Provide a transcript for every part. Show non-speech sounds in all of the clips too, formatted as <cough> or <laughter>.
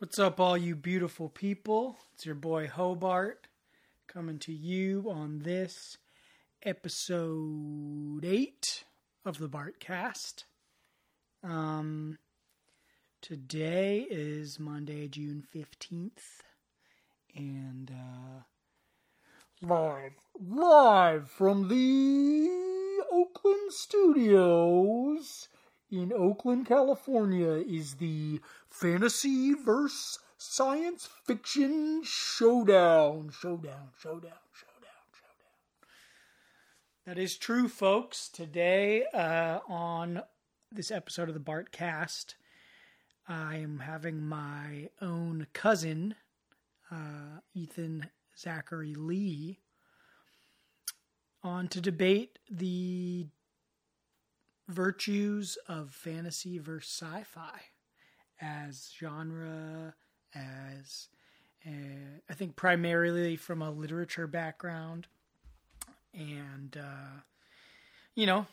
What's up, all you beautiful people? It's your boy Hobart coming to you on this episode eight of the Bartcast. Um, today is Monday, June fifteenth, and uh, live, live from the Oakland studios in Oakland, California, is the Fantasy verse Science Fiction Showdown. Showdown, showdown, showdown, showdown. That is true, folks. Today, uh, on this episode of the Bart Cast, I am having my own cousin, uh, Ethan Zachary Lee, on to debate the virtues of fantasy versus sci-fi as genre as uh, i think primarily from a literature background. And uh, you know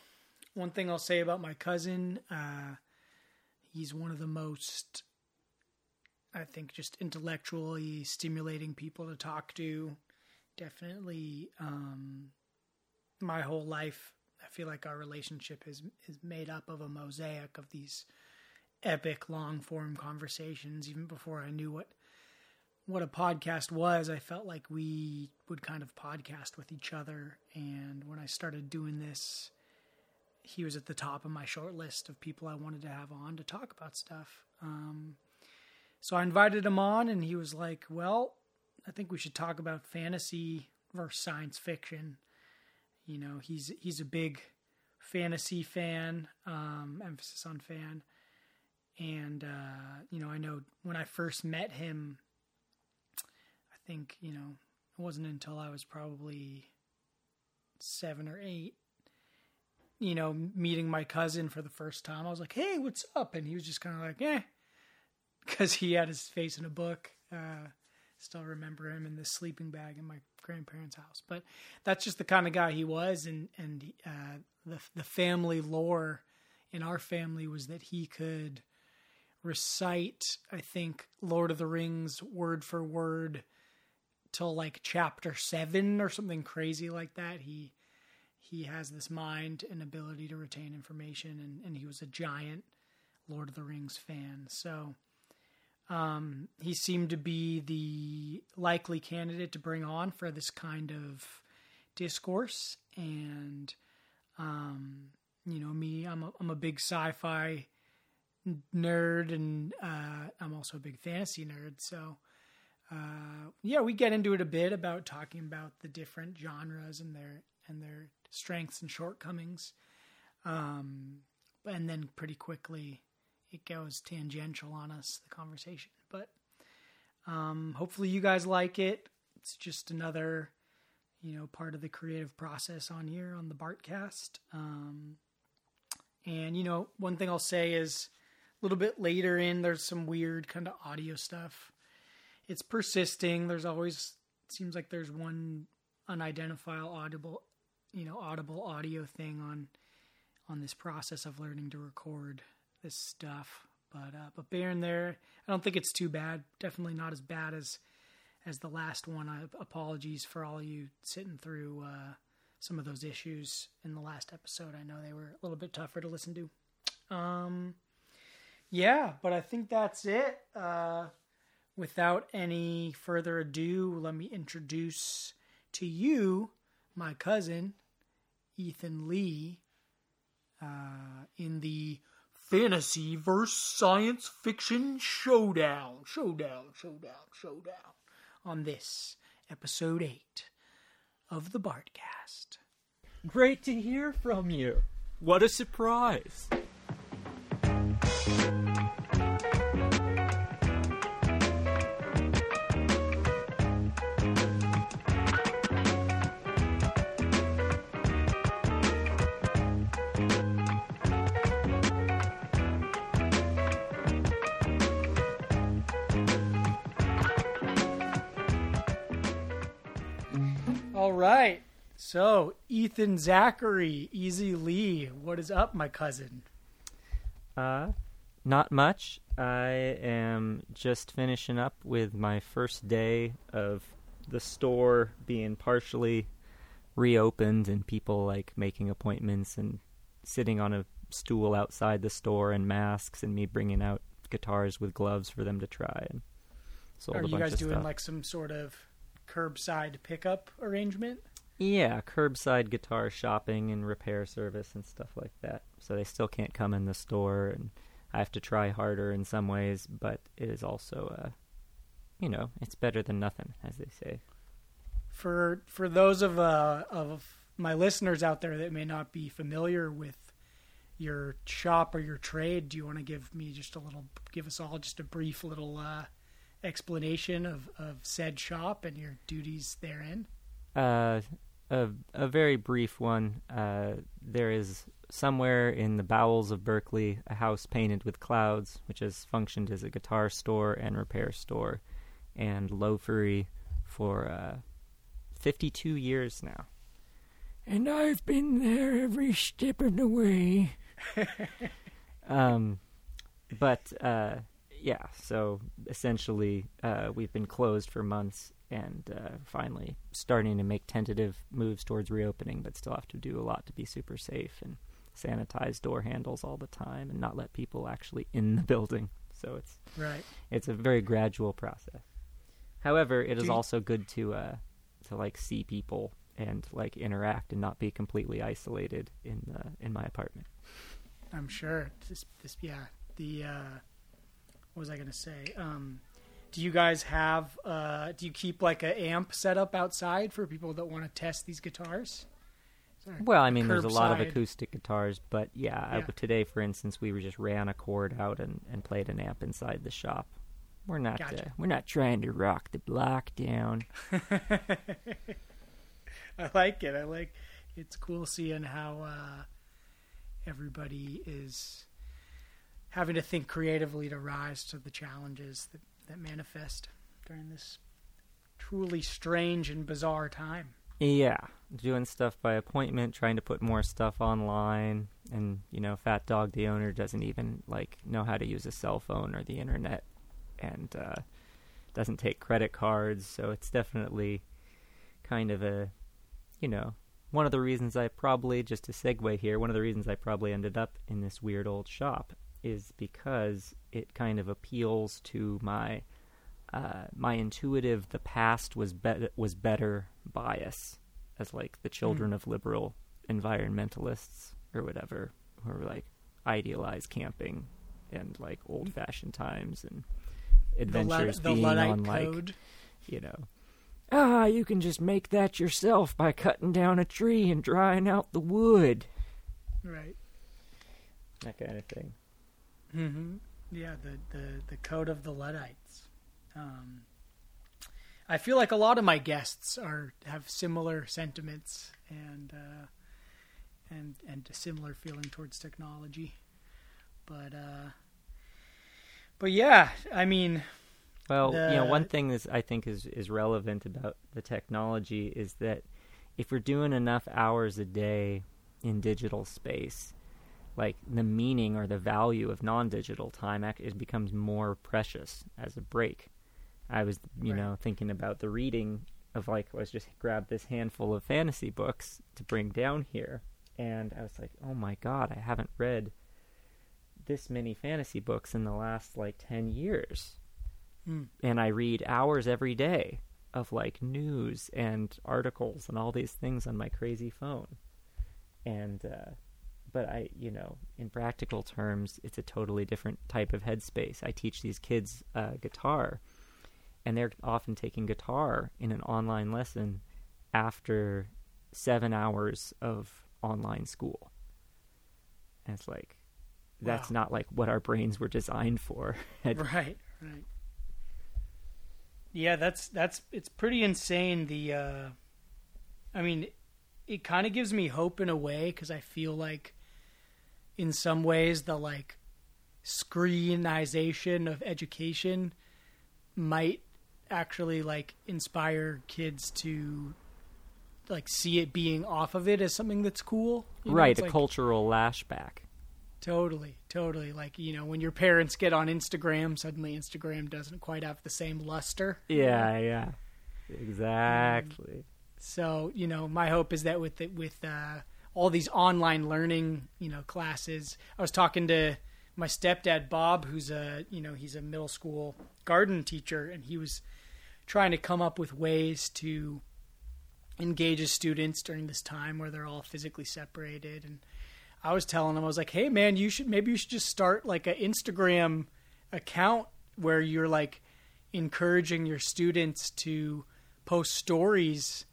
one thing i'll say about my cousin uh, he's one of the most i think just intellectually stimulating people to talk to. Definitely um, my whole life I feel like our relationship is is made up of a mosaic of these epic long form conversations. Even before I knew what what a podcast was, I felt like we would kind of podcast with each other. And when I started doing this, he was at the top of my short list of people I wanted to have on to talk about stuff. Um, so I invited him on, and he was like, "Well, I think we should talk about fantasy versus science fiction." You know, he's he's a big fantasy fan, um, emphasis on fan. And uh, you know, I know when I first met him, I think you know it wasn't until I was probably seven or eight. You know, meeting my cousin for the first time, I was like, "Hey, what's up?" And he was just kind of like, <laughs> "Yeah," because he had his face in a book. Uh, still remember him in the sleeping bag in my grandparents' house. But that's just the kind of guy he was, and and uh, the the family lore in our family was that he could recite, I think, Lord of the Rings word for word till like chapter seven or something crazy like that. He he has this mind and ability to retain information, and and he was a giant Lord of the Rings fan, so. Um, he seemed to be the likely candidate to bring on for this kind of discourse. And, um, you know, me, I'm a, I'm a big sci fi nerd and uh, I'm also a big fantasy nerd. So, uh, yeah, we get into it a bit about talking about the different genres and their and their strengths and shortcomings. Um, and then pretty quickly it goes tangential on us, the conversation. But um, hopefully you guys like it. It's just another, you know, part of the creative process on here on the Bartcast. Um, and you know, one thing I'll say is little bit later in, there's some weird kind of audio stuff. It's persisting. There's always seems like there's one unidentifiable audible, you know, audible audio thing on on this process of learning to record this stuff. But uh, but bear in there, I don't think it's too bad. Definitely not as bad as as the last one. I, apologies for all you sitting through uh, some of those issues in the last episode. I know they were a little bit tougher to listen to. Um, yeah, but I think that's it. Uh, without any further ado, let me introduce to you my cousin, Ethan Lee, uh, in the fantasy versus science fiction showdown, showdown, showdown, showdown on this episode 8 of the Bartcast. Great to hear from you. What a surprise. So, Ethan Zachary, Easy Lee, what is up, my cousin? Uh, not much. I am just finishing up with my first day of the store being partially reopened and people like making appointments and sitting on a stool outside the store and masks and me bringing out guitars with gloves for them to try and sold Are you guys doing stuff. like some sort of curbside pickup arrangement? Yeah, curbside guitar shopping and repair service and stuff like that. So they still can't come in the store, and I have to try harder in some ways, but it is also, uh, you know, it's better than nothing, as they say. For for those of uh, of my listeners out there that may not be familiar with your shop or your trade, do you want to give me just a little, give us all just a brief little uh, explanation of, of said shop and your duties therein? Uh, a a very brief one. Uh, there is somewhere in the bowels of Berkeley a house painted with clouds, which has functioned as a guitar store and repair store, and loafery for uh, 52 years now. And I've been there every step of the way. <laughs> um, but uh, yeah, so essentially, uh, we've been closed for months and uh, finally starting to make tentative moves towards reopening, but still have to do a lot to be super safe and sanitize door handles all the time and not let people actually in the building. So it's Right. it's a very gradual process. However, it is Do you- also good to uh, to like see people and like interact and not be completely isolated in the in my apartment. I'm sure. This, this, yeah. The uh, what was I gonna say? Um, do you guys have? Uh, do you keep like a amp set up outside for people that want to test these guitars? Well, I mean, there's a lot of acoustic guitars, but yeah, I- today, for instance, we just ran a cord out and, and played an amp inside the shop. We're not Gotcha. uh, we're not trying to rock the block down. <laughs> I like it. I like. It's cool seeing how uh, everybody is having to think creatively to rise to the challenges that, that manifest during this truly strange and bizarre time. Yeah, doing stuff by appointment, trying to put more stuff online, and you know, Fat Dog, the owner, doesn't even like know how to use a cell phone or the internet, and uh, doesn't take credit cards. So it's definitely kind of a, you know, one of the reasons I probably just to segue here. One of the reasons I probably ended up in this weird old shop is because it kind of appeals to my uh, my intuitive the past was better was better bias as like the children of liberal environmentalists or whatever who are like idealize camping and like old fashioned times and adventures the, Lud- being Luddite on like code. you know ah you can just make that yourself by cutting down a tree and drying out the wood Right. that kind of thing hmm Yeah, the, the, the code of the Luddites. Um, I feel like a lot of my guests are have similar sentiments and uh, and and a similar feeling towards technology. But uh, but yeah, I mean, Well, you know, one thing is I think is is relevant about the technology is that if we're doing enough hours a day in digital space, like the meaning or the value of non-digital time it becomes more precious as a break. I was, you Right. know, thinking about the reading of like let's just grab this handful of fantasy books to bring down here, and I was like, oh my god, I haven't read this many fantasy books in the last like ten years hmm, and I read hours every day of like news and articles and all these things on my crazy phone. And uh but I, you know, in practical terms, it's a totally different type of headspace. I teach these kids uh, guitar, and they're often taking guitar in an online lesson after seven hours of online school. And it's like, that's Wow. not like what our brains were designed for. <laughs> right, right. Yeah, that's that's it's pretty insane. The, uh, I mean, it kind of gives me hope in a way because I feel like, in some ways, the like screenization of education might actually like inspire kids to like see it being off of it as something that's cool. You right, it's a like- cultural lashback. Totally, totally. Like you know, when your parents get on Instagram, suddenly Instagram doesn't quite have the same luster. Yeah, yeah, exactly. So you know, my hope is that with the, with uh, all these online learning, you know, classes. I was talking to my stepdad Bob, who's a you know he's a middle school garden teacher, and he was trying to come up with ways to engage his students during this time where they're all physically separated and I was telling him, I was like, hey man, you should maybe you should just start like an Instagram account where you're like encouraging your students to post stories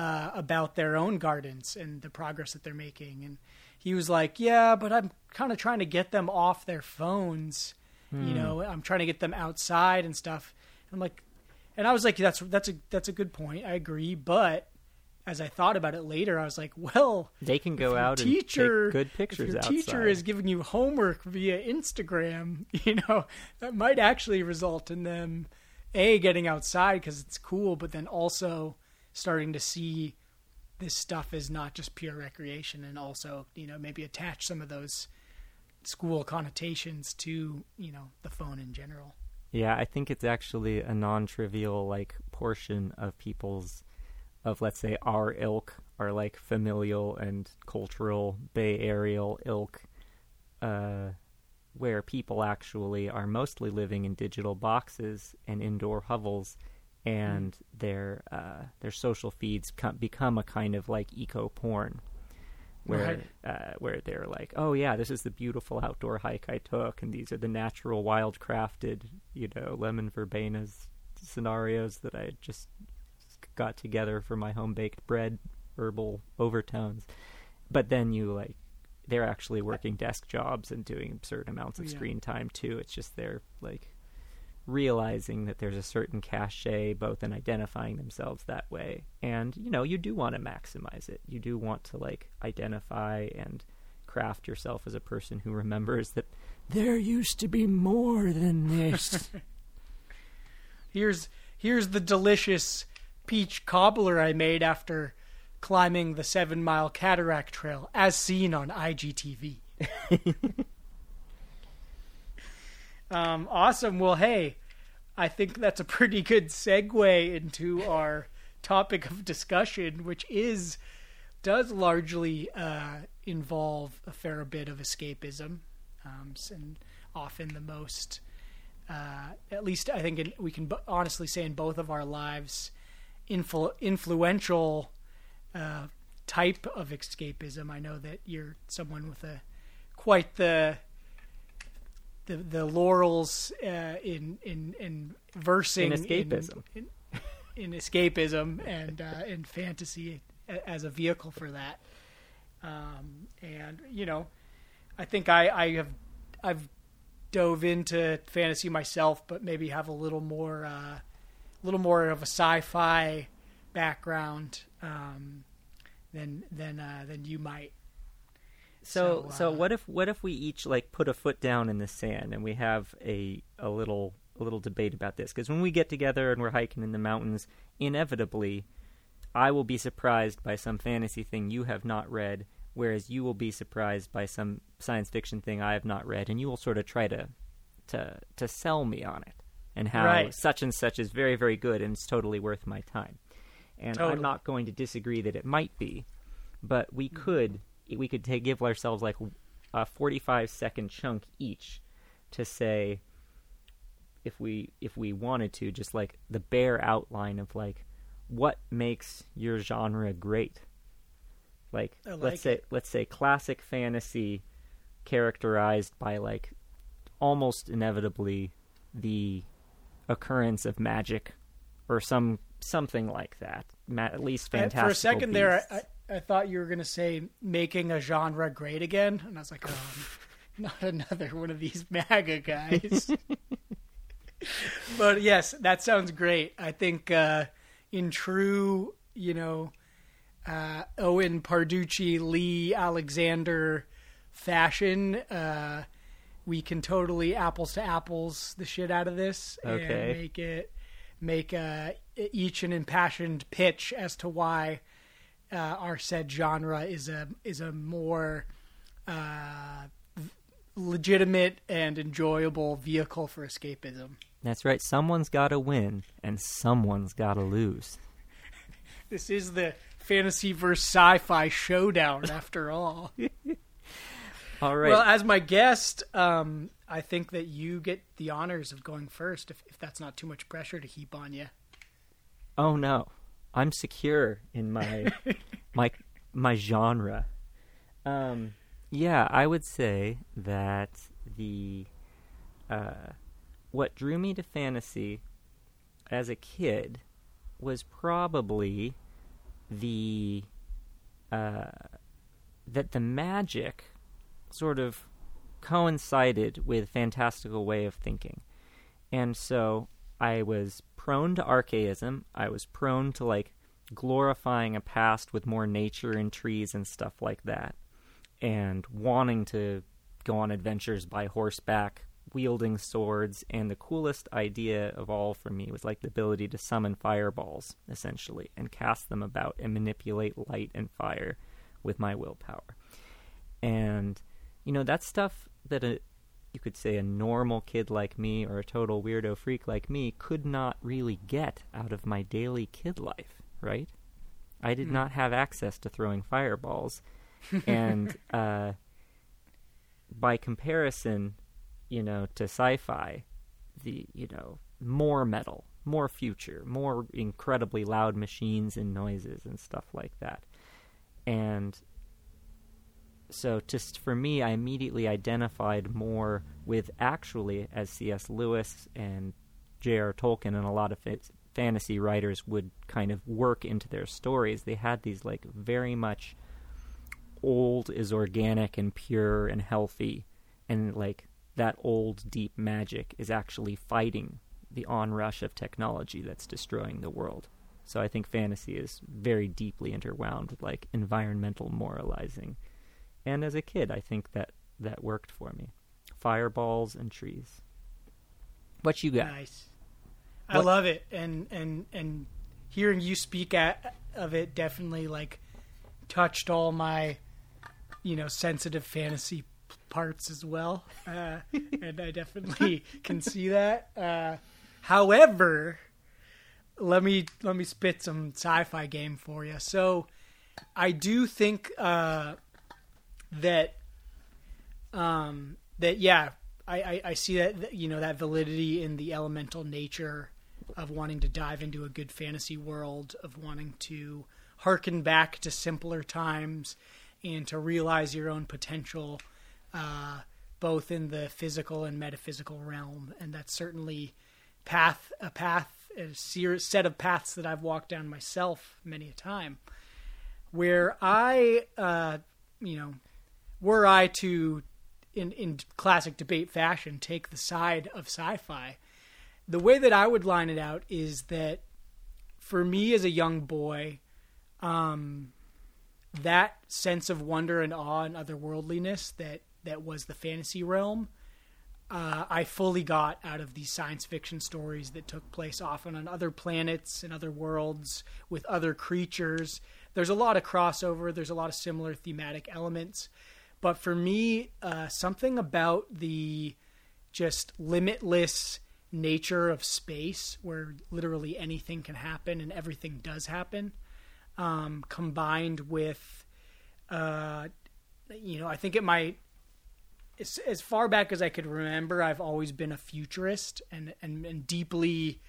uh, about their own gardens and the progress that they're making. And he was like, yeah, but I'm kind of trying to get them off their phones. You Hmm. know, I'm trying to get them outside and stuff. I'm like, and I was like, that's that's a that's a good point. I agree, but as I thought about it later, I was like, well, They can go out teacher, and take good pictures if your outside. teacher is giving you homework via Instagram, <laughs> you know, that might actually result in them a getting outside because it's cool, but then also starting to see this stuff is not just pure recreation, and also you know maybe attach some of those school connotations to you know the phone in general. Yeah, I think it's actually a non-trivial like portion of people's of let's say our ilk, our like familial and cultural Bay Area ilk, uh, where people actually are mostly living in digital boxes and indoor hovels, and their uh, their social feeds co- become a kind of like eco porn. Where uh, where they're like, oh yeah, this is the beautiful outdoor hike I took, and these are the natural, wild crafted, you know, lemon verbenas scenarios that I just got together for my home baked bread herbal overtones. But then you like, they're actually working desk jobs and doing absurd amounts of Yeah. screen time too. It's just they're like realizing that there's a certain cachet both in identifying themselves that way and you know you do want to maximize it you do want to like identify and craft yourself as a person who remembers that there used to be more than this <laughs> Here's here's the delicious peach cobbler I made after climbing the Seven Mile Cataract Trail, as seen on IGTV. <laughs> um, awesome. Well, hey, I think that's a pretty good segue into our topic of discussion, which is does largely uh, involve a fair bit of escapism, um, and often the most uh, at least I think in, we can b- honestly say in both of our lives, influ- influential uh, type of escapism. I know that you're someone with a quite the the, the laurels uh, in in in versing In escapism. in, in, in escapism and uh, in fantasy as a vehicle for that. Um, and you know, I think I, I have I've dove into fantasy myself, but maybe have a little more, uh, a little more of a sci-fi background um, than than uh, than you might. So So, so uh, what if what if we each like put a foot down in the sand and we have a a little a little debate about this because when we get together and we're hiking in the mountains inevitably I will be surprised by some fantasy thing you have not read whereas you will be surprised by some science fiction thing I have not read and you will sort of try to to to sell me on it and how Right. such and such is very very good and it's totally worth my time. And I'm not going to disagree that it might be but we could we could take give ourselves like a 45 second chunk each to say if we if we wanted to just like the bare outline of like what makes your genre great. Like, like let's say it. let's say classic fantasy characterized by like almost inevitably the occurrence of magic or some something like that. Ma- at least fantastic For a second there, I, I, I thought you were going to say making a genre great again, and I was like, oh, not <laughs> another one of these MAGA guys. <laughs> but yes, that sounds great. I think uh, in true, you know, uh, Owen Parducci, Lee Alexander fashion, uh, we can totally apples to apples the shit out of this Okay. and make it make uh, each an impassioned pitch as to why uh, our said genre is a is a more uh, legitimate and enjoyable vehicle for escapism. That's right. Someone's got to win, and someone's got to lose. <laughs> This is the fantasy versus sci-fi showdown, <laughs> after all. <laughs> All right. Well, as my guest, um, I think that you get the honors of going first, if, if that's not too much pressure to heap on you. oh no, I'm secure in my <laughs> my my genre. Um, yeah, I would say that the uh, what drew me to fantasy as a kid was probably the uh, that the magic sort of coincided with fantastical way of thinking. And so I was prone to archaism. I was prone to like glorifying a past with more nature and trees and stuff like that. And wanting to go on adventures by horseback, wielding swords, and the coolest idea of all for me was like the ability to summon fireballs, essentially, and cast them about and manipulate light and fire with my willpower. And you know, that's stuff that a you could say a normal kid like me or a total weirdo freak like me could not really get out of my daily kid life, right? I did Hmm. not have access to throwing fireballs. <laughs> and uh, by comparison, you know, to sci-fi, the you know more metal, more future, more incredibly loud machines and noises and stuff like that. And so just for me, I immediately identified more with actually, as C.S. Lewis and J.R. Tolkien and a lot of fa- fantasy writers would kind of work into their stories. They had these like very much old is organic and pure and healthy, and like that old deep magic is actually fighting the onrush of technology that's destroying the world. So I think fantasy is very deeply interwound with like environmental moralizing. And as a kid, I think that that worked for me. Fireballs and trees. What you got? Nice. I What- love it, and and and hearing you speak at, of it definitely like touched all my, you know, sensitive fantasy parts as well, uh, <laughs> and I definitely can see that. Uh, however, let me let me spit some sci-fi game for you. So, I do think uh, that um, that yeah, I, I, I see that you know that validity in the elemental nature of wanting to dive into a good fantasy world, of wanting to harken back to simpler times, and to realize your own potential, uh, both in the physical and metaphysical realm, and that's certainly path a path a series set of paths that I've walked down myself many a time, where I uh, you know were I to, in in classic debate fashion, take the side of sci-fi, the way that I would line it out is that, for me as a young boy, um, that sense of wonder and awe and otherworldliness that that was the fantasy realm, uh, I fully got out of these science fiction stories that took place often on other planets and other worlds with other creatures. There's a lot of crossover. There's a lot of similar thematic elements. But for me, uh, something about the just limitless nature of space, where literally anything can happen and everything does happen, um, combined with, uh, you know, I think it might. As, as far back as I could remember, I've always been a futurist and, and, and deeply,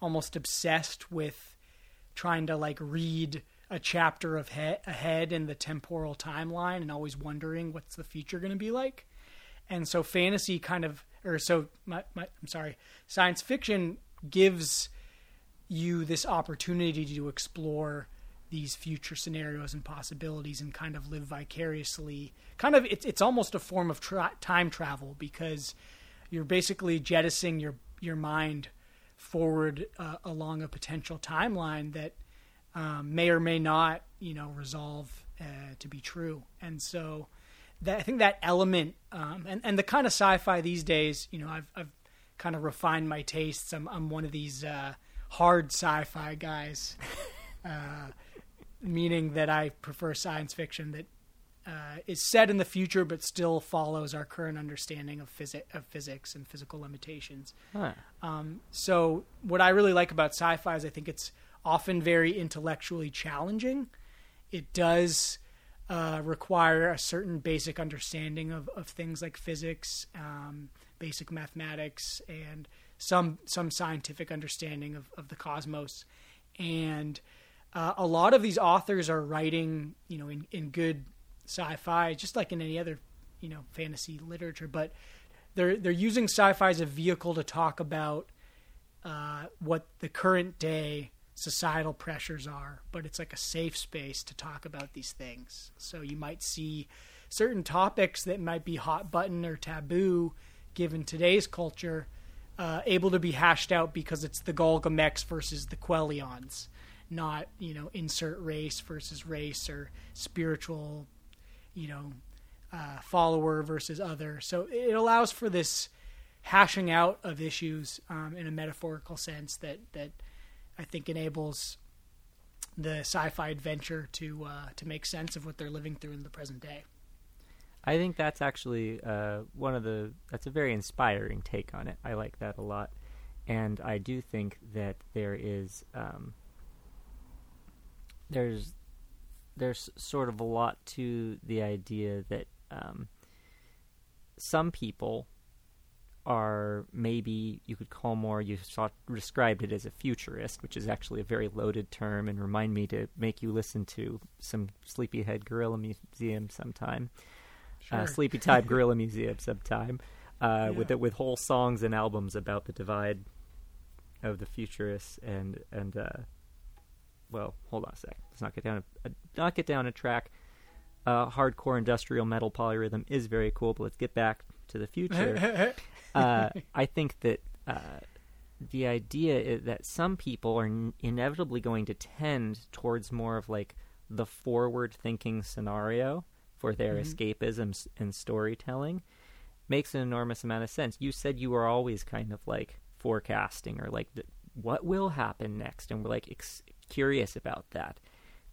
almost obsessed with trying to like read a chapter of he- ahead in the temporal timeline and always wondering what's the future going to be like. And so fantasy kind of, or so my, my, I'm sorry, science fiction gives you this opportunity to explore these future scenarios and possibilities and kind of live vicariously. Kind of, it's it's almost a form of tra- time travel because you're basically jettisoning your your mind forward uh, along a potential timeline that um, may or may not, you know, resolve uh, to be true. And so, that I think that element um, and and the kind of sci-fi these days, you know, I've I've kind of refined my tastes. I'm I'm one of these uh, hard sci-fi guys, uh, meaning that I prefer science fiction that uh, is set in the future, but still follows our current understanding of, phys- of physics and physical limitations. Huh. Um, so, what I really like about sci fi is I think it's often very intellectually challenging. It does uh, require a certain basic understanding of, of things like physics, um, basic mathematics, and some some scientific understanding of, of the cosmos. And uh, a lot of these authors are writing, you know, in, in good sci-fi, just like in any other, you know, fantasy literature. But they're they're using sci-fi as a vehicle to talk about uh, what the current day societal pressures are. But it's like a safe space to talk about these things. So you might see certain topics that might be hot button or taboo given today's culture. Uh, able to be hashed out because it's the Golgamex versus the Quellions, not you know insert race versus race or spiritual you know, uh, follower versus other. So it allows for this hashing out of issues um, in a metaphorical sense that that I think enables the sci-fi adventure to uh, to make sense of what they're living through in the present day. I think that's actually uh, one of the that's a very inspiring take on it. I like that a lot, and I do think that there is um, there's there's sort of a lot to the idea that um, some people are maybe you could call more you saw, described it as a futurist which is actually a very loaded term and remind me to make you listen to some sleepyhead gorilla museum sometime uh, sure. uh, Sleepytime Gorilla Museum sometime uh, yeah. with it with whole songs and albums about the divide of the futurists and and uh, well, hold on a sec. Let's not get down a, a not get down a track. Uh, hardcore industrial metal polyrhythm is very cool, but let's get back to the future. Uh, I think that uh, the idea that some people are n- inevitably going to tend towards more of like the forward-thinking scenario for their mm-hmm. escapism and storytelling makes an enormous amount of sense. You said you were always kind of like forecasting or like what will happen next, and we're like ex- curious about that.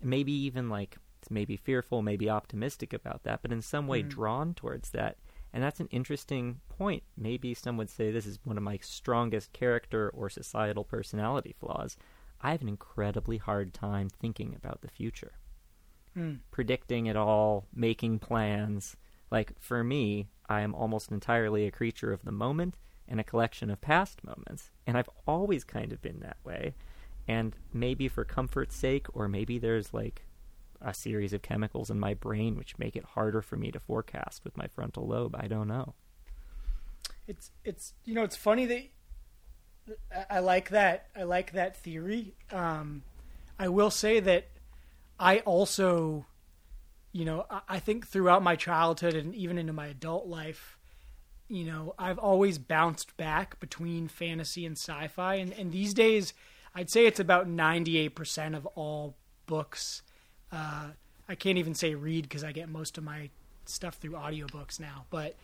Maybe even like maybe fearful, maybe optimistic about that, but in some way mm. drawn towards that. And that's an interesting point. Maybe some would say this is one of my strongest character or societal personality flaws. I have an incredibly hard time thinking about the future, mm. predicting it all, making plans. Like, for me, I am almost entirely a creature of the moment and a collection of past moments. And I've always kind of been that way and maybe for comfort's sake or maybe there's like a series of chemicals in my brain which make it harder for me to forecast with my frontal lobe i don't know it's it's you know it's funny that I like that. I like that theory. Um, I will say that I also, you know, I think throughout my childhood and even into my adult life, you know, I've always bounced back between fantasy and sci-fi, and and these days I'd say it's about 98% of all books. Uh, I can't even say read because I get most of my stuff through audiobooks now, but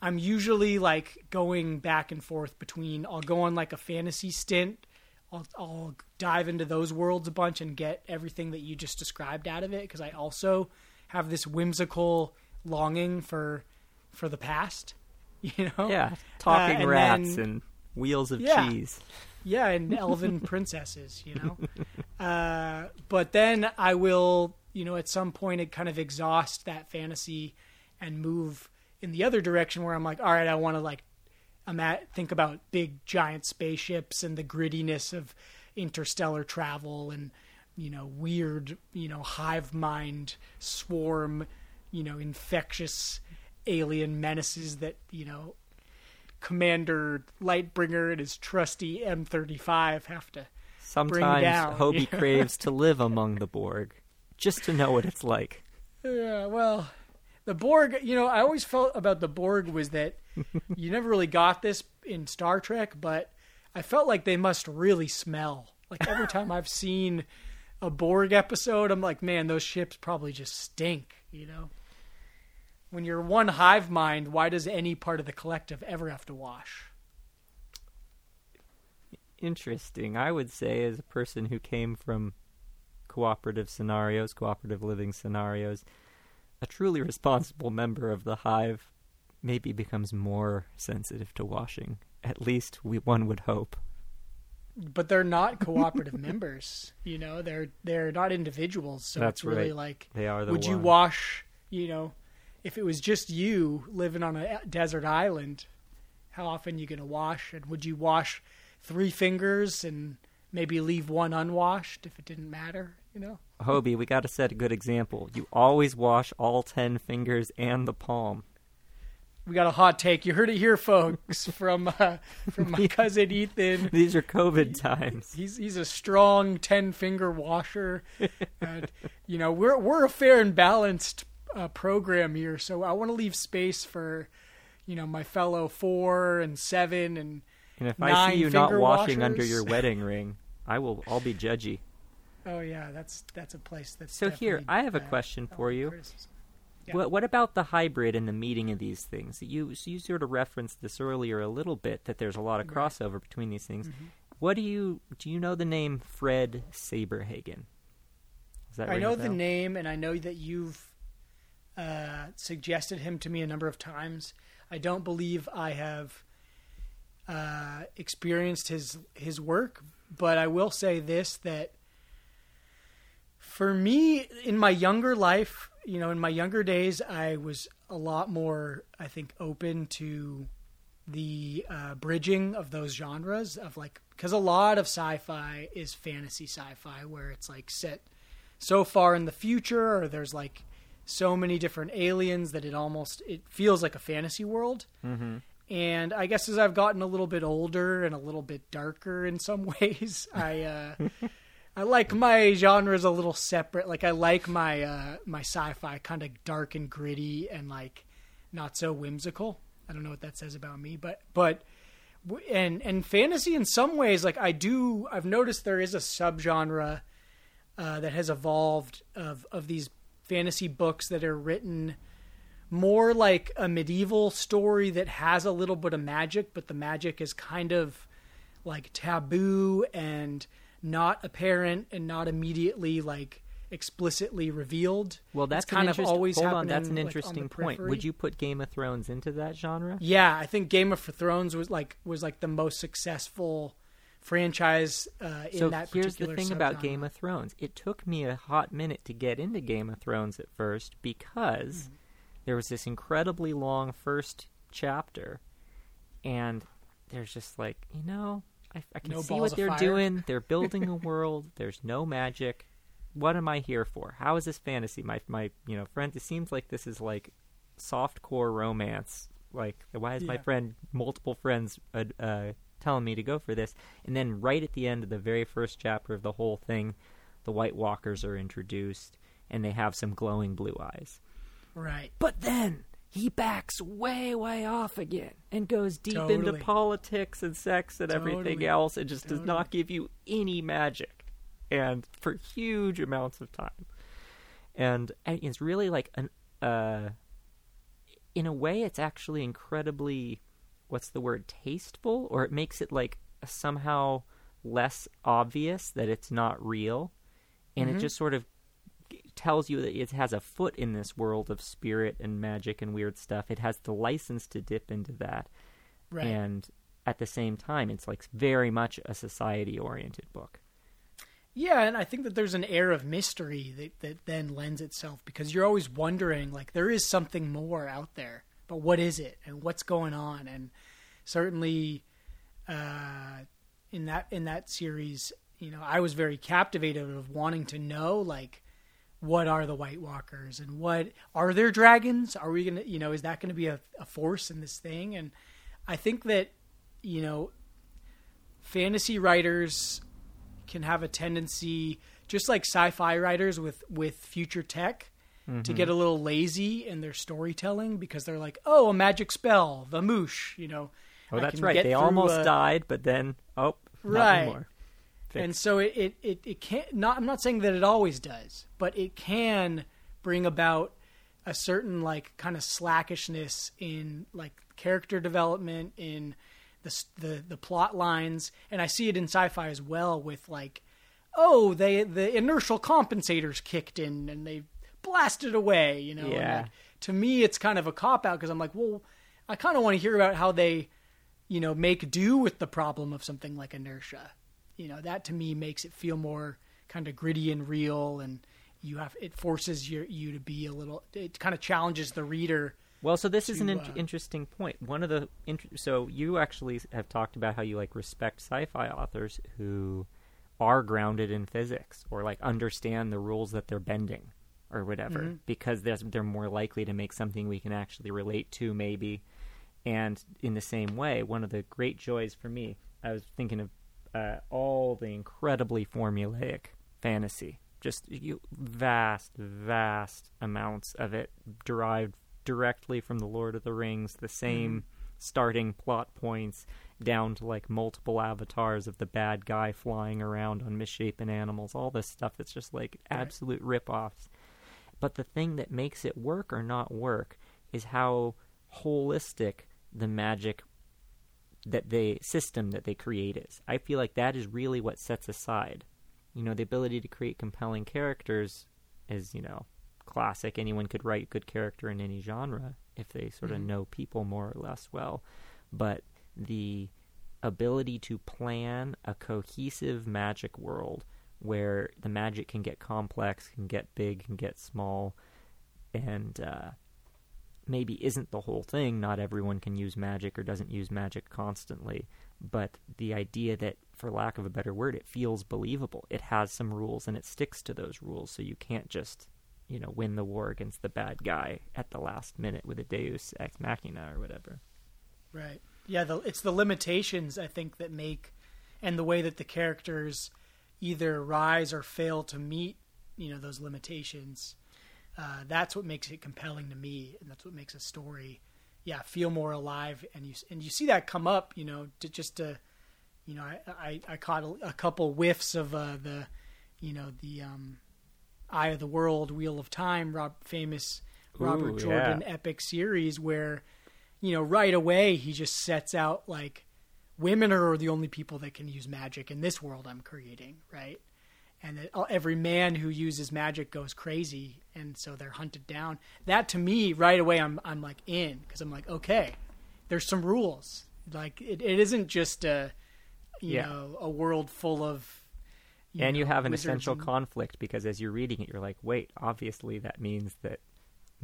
I'm usually like going back and forth between I'll go on like a fantasy stint, I'll, I'll dive into those worlds a bunch and get everything that you just described out of it because I also have this whimsical longing for for the past, <laughs> you know? Yeah, talking uh, and rats then, and wheels of yeah. cheese. Yeah, and elven <laughs> princesses, you know. Uh, but then I will, you know, at some point, it kind of exhaust that fantasy and move in the other direction where I'm like, all right, I want to like, I'm at think about big giant spaceships and the grittiness of interstellar travel and you know weird, you know, hive mind swarm, you know, infectious alien menaces that you know Commander Lightbringer and his trusty M35 have to Sometimes down, Hobie craves to live <laughs> among the Borg, just to know what it's like. Yeah, well, the Borg, you know, I always felt about the Borg was that <laughs> you never really got this in Star Trek, but I felt like they must really smell. Like every time I've seen a Borg episode, I'm like, man, those ships probably just stink, you know? When you're one hive mind, why does any part of the collective ever have to wash? Interesting. I would say, as a person who came from cooperative scenarios, cooperative living scenarios, a truly responsible member of the hive maybe becomes more sensitive to washing. At least we one would hope. But they're not cooperative <laughs> members. You know, they're they're not individuals. So That's it's really right. like, They are the would you wash? You know, if it was just you living on a desert island, how often you gonna wash? And would you wash three fingers and maybe leave one unwashed if it didn't matter? You know. Hobie, we got to set a good example. You always wash all 10 fingers and the palm. We got a hot take. You heard it here, folks, <laughs> from uh, from my <laughs> cousin Ethan. These are COVID times. He's he's a strong ten finger washer, <laughs> and you know we're we're a fair and balanced uh, program here. So I want to leave space for, you know, my fellow four and seven and And if I see you not washing under your <laughs> wedding ring, I will I'll be judgy. oh yeah, that's that's a place that's So here, I have a question for you. Yeah. What what about the hybrid and the meeting of these things? You so you sort of referenced this earlier a little bit that there's a lot of Right. crossover between these things. Mhm. What do you do you know the name Fred Saberhagen? I know the name, and I know that you've uh, suggested him to me a number of times. I don't believe I have uh, experienced his his work, but I will say this: that for me, in my younger life, you know, in my younger days, I was a lot more, I think, open to the uh, bridging of those genres of like because a lot of sci-fi is fantasy sci-fi where it's like set so far in the future or there's like so many different aliens that it almost it feels like a fantasy world. Mhm. and i guess as i've gotten a little bit older and a little bit darker in some <laughs> ways i uh i like my genres a little separate. Like i like my uh my sci-fi kind of dark and gritty and like not so whimsical. I don't know what that says about me but but and and fantasy in some ways like i do i've noticed there is a subgenre uh, that has evolved of of these fantasy books that are written more like a medieval story that has a little bit of magic, but the magic is kind of like taboo and not apparent and not immediately like explicitly revealed. Well, that's It's kind of always hold on. That's an like, interesting point. Would you put Game of Thrones into that genre? Yeah, I think Game of Thrones was like was like the most successful franchise uh, in so that here's the particular thing about. Game of Thrones. It took me a hot minute to get into Game of Thrones at first because Mm-hmm. there was this incredibly long first chapter, and there's just like you know I, I can No see what they're fire. doing. They're <laughs> building a world. There's no magic. What am I here for? How is this fantasy? My my you know friend. It seems like this is like soft core romance. Like why is my friend multiple friends uh, uh, telling me to go for this? And then right at the end of the very first chapter of the whole thing, the White Walkers are introduced, and they have some glowing blue eyes. right. But then he backs way, way off again and goes deep into politics and sex and everything else and just does not give you any magic. And for huge amounts of time. And, and it's really like an uh in a way it's actually incredibly what's the word tasteful or it makes it like somehow less obvious that it's not real and it Mhm. just sort of tells you that it has a foot in this world of spirit and magic and weird stuff. It has the license to dip into that. Right. And at the same time, it's like very much a society oriented book. Yeah, and I think that there's an air of mystery that, that then lends itself because you're always wondering, like, there is something more out there, but what is it and what's going on? And certainly, uh, in that in that series, you know, I was very captivated of wanting to know, like, what are the White Walkers and what are there dragons? Are we gonna, you know, is that going to be a, a force in this thing? And I think that, you know, fantasy writers can have a tendency, just like sci-fi writers with with future tech, to mm-hmm. get a little lazy in their storytelling because they're like, oh, a magic spell, the moosh, you know. Oh, I that's right. They almost a- died, but then, oh, Right. And so it, it, it, it can't not i'm not saying that it always does but it can bring about a certain like kind of slackishness in like character development in the the the plot lines and i see it in sci-fi as well with like oh they the inertial compensators kicked in and they blast it away, you know. Yeah. Like, to me, it's kind of a cop out because I'm like, well, I kind of want to hear about how they, you know, make do with the problem of something like inertia. You know, that to me makes it feel more kind of gritty and real, and you have it forces your you to be a little. It kind of challenges the reader. Well, so this is an in- uh, interesting point. One of the int- so you actually have talked about how you like respect sci-fi authors who are grounded in physics or like understand the rules that they're bending or whatever Mhm. because they're, they're more likely to make something we can actually relate to maybe. And in the same way, one of the great joys for me, I was thinking of uh, all the incredibly formulaic fantasy, just you, vast, vast amounts of it derived directly from the Lord of the Rings, the same starting plot points down to like multiple avatars of the bad guy flying around on misshapen animals, all this stuff that's just like Right. absolute rip-offs. But the thing that makes it work or not work is how holistic the magic that they system that they create is. I feel like that is really what sets aside, you know, the ability to create compelling characters is, you know, classic. Anyone could write good character in any genre if they sort of Mhm. know people more or less well. But the ability to plan a cohesive magic world where the magic can get complex, can get big, can get small, and uh, maybe isn't the whole thing. Not everyone can use magic or doesn't use magic constantly. But the idea that, for lack of a better word, it feels believable. It has some rules and it sticks to those rules. So you can't just, you know, win the war against the bad guy at the last minute with a Deus ex machina or whatever. Right. Yeah, the, it's the limitations I think that make, and the way that the characters either rise or fail to meet, you know, those limitations. Uh, that's what makes it compelling to me, and that's what makes a story, yeah, feel more alive. And you and you see that come up, you know, to just to, you know, I I, I caught a, a couple whiffs of uh, the, you know, the um, Eye of the World, Wheel of Time, Rob, famous Robert Ooh, Jordan yeah. epic series where you know, right away he just sets out like women are the only people that can use magic in this world I'm creating, right? And that every man who uses magic goes crazy, and so they're hunted down. That to me, right away, I'm I'm like in because I'm like, okay, there's some rules. Like it, it isn't just a, you Yeah. know, a world full of. and you have an essential and- conflict because as you're reading it, you're like, wait, obviously that means that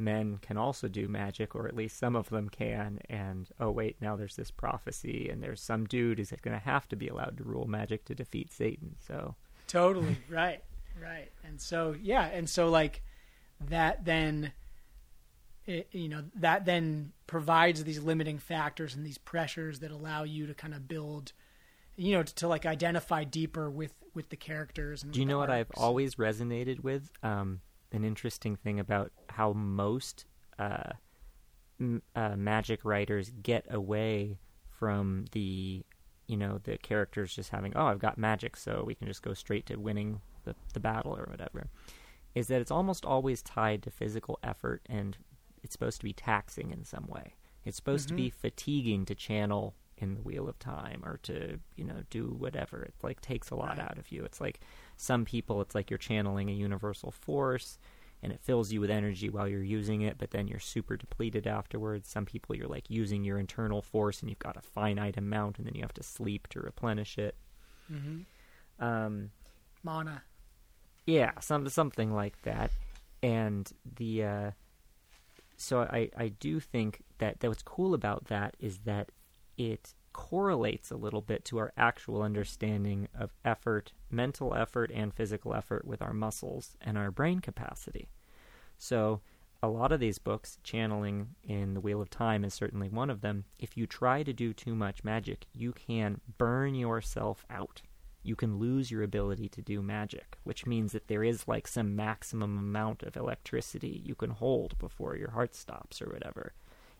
men can also do magic, or at least some of them can. And oh, wait, now there's this prophecy, and there's some dude who's going to have to be allowed to rule magic to defeat Satan. So Totally <laughs> right, right, and so yeah, and so like that then, it, you know, that then provides these limiting factors and these pressures that allow you to kind of build, you know, to, to like identify deeper with with the characters. And Do you know what I've always resonated with? Um, an interesting thing about how most uh, m- uh, magic writers get away from the, you know, the characters just having, oh, I've got magic, so we can just go straight to winning the, the battle or whatever, is that it's almost always tied to physical effort and it's supposed to be taxing in some way. It's supposed to be fatiguing to channel in the wheel of time or to you know do whatever it like takes a lot Right. out of you it's like some people it's like you're channeling a universal force and it fills you with energy while you're using it but then you're super depleted afterwards some people you're like using your internal force and you've got a finite amount and then you have to sleep to replenish it Mm-hmm. um mana. yeah, some something like that. And the uh, so I I do think that that what's cool about that is that it correlates a little bit to our actual understanding of effort, mental effort and physical effort with our muscles and our brain capacity. So a lot of these books, channeling in the Wheel of Time is certainly one of them. If you try to do too much magic, you can burn yourself out you can lose your ability to do magic, which means that there is like some maximum amount of electricity you can hold before your heart stops or whatever.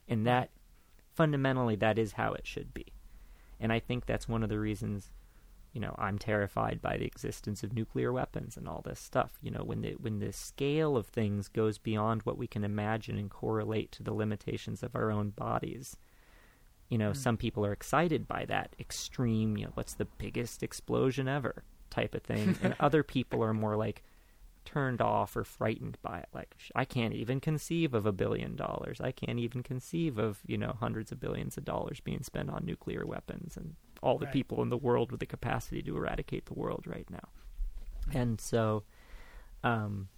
And that fundamentally that is how it should be. And I think that's one of the reasons you know, I'm terrified by the existence of nuclear weapons and all this stuff. You know, when the when the scale of things goes beyond what we can imagine and correlate to the limitations of our own bodies, you know, hmm. some people are excited by that extreme, you know, what's the biggest explosion ever type of thing. <laughs> and other people are more like, turned off or frightened by it. Like I can't even conceive of a billion dollars. I can't even conceive of you know hundreds of billions of dollars being spent on nuclear weapons and all the Right. people in the world with the capacity to eradicate the world right now. And so, um,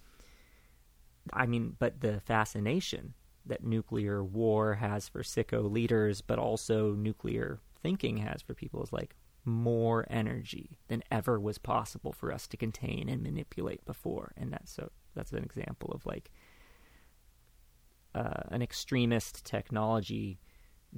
I mean, but the fascination that nuclear war has for sicko leaders, but also nuclear thinking has for people is like more energy than ever was possible for us to contain and manipulate before. And that's so that's an example of like uh, an extremist technology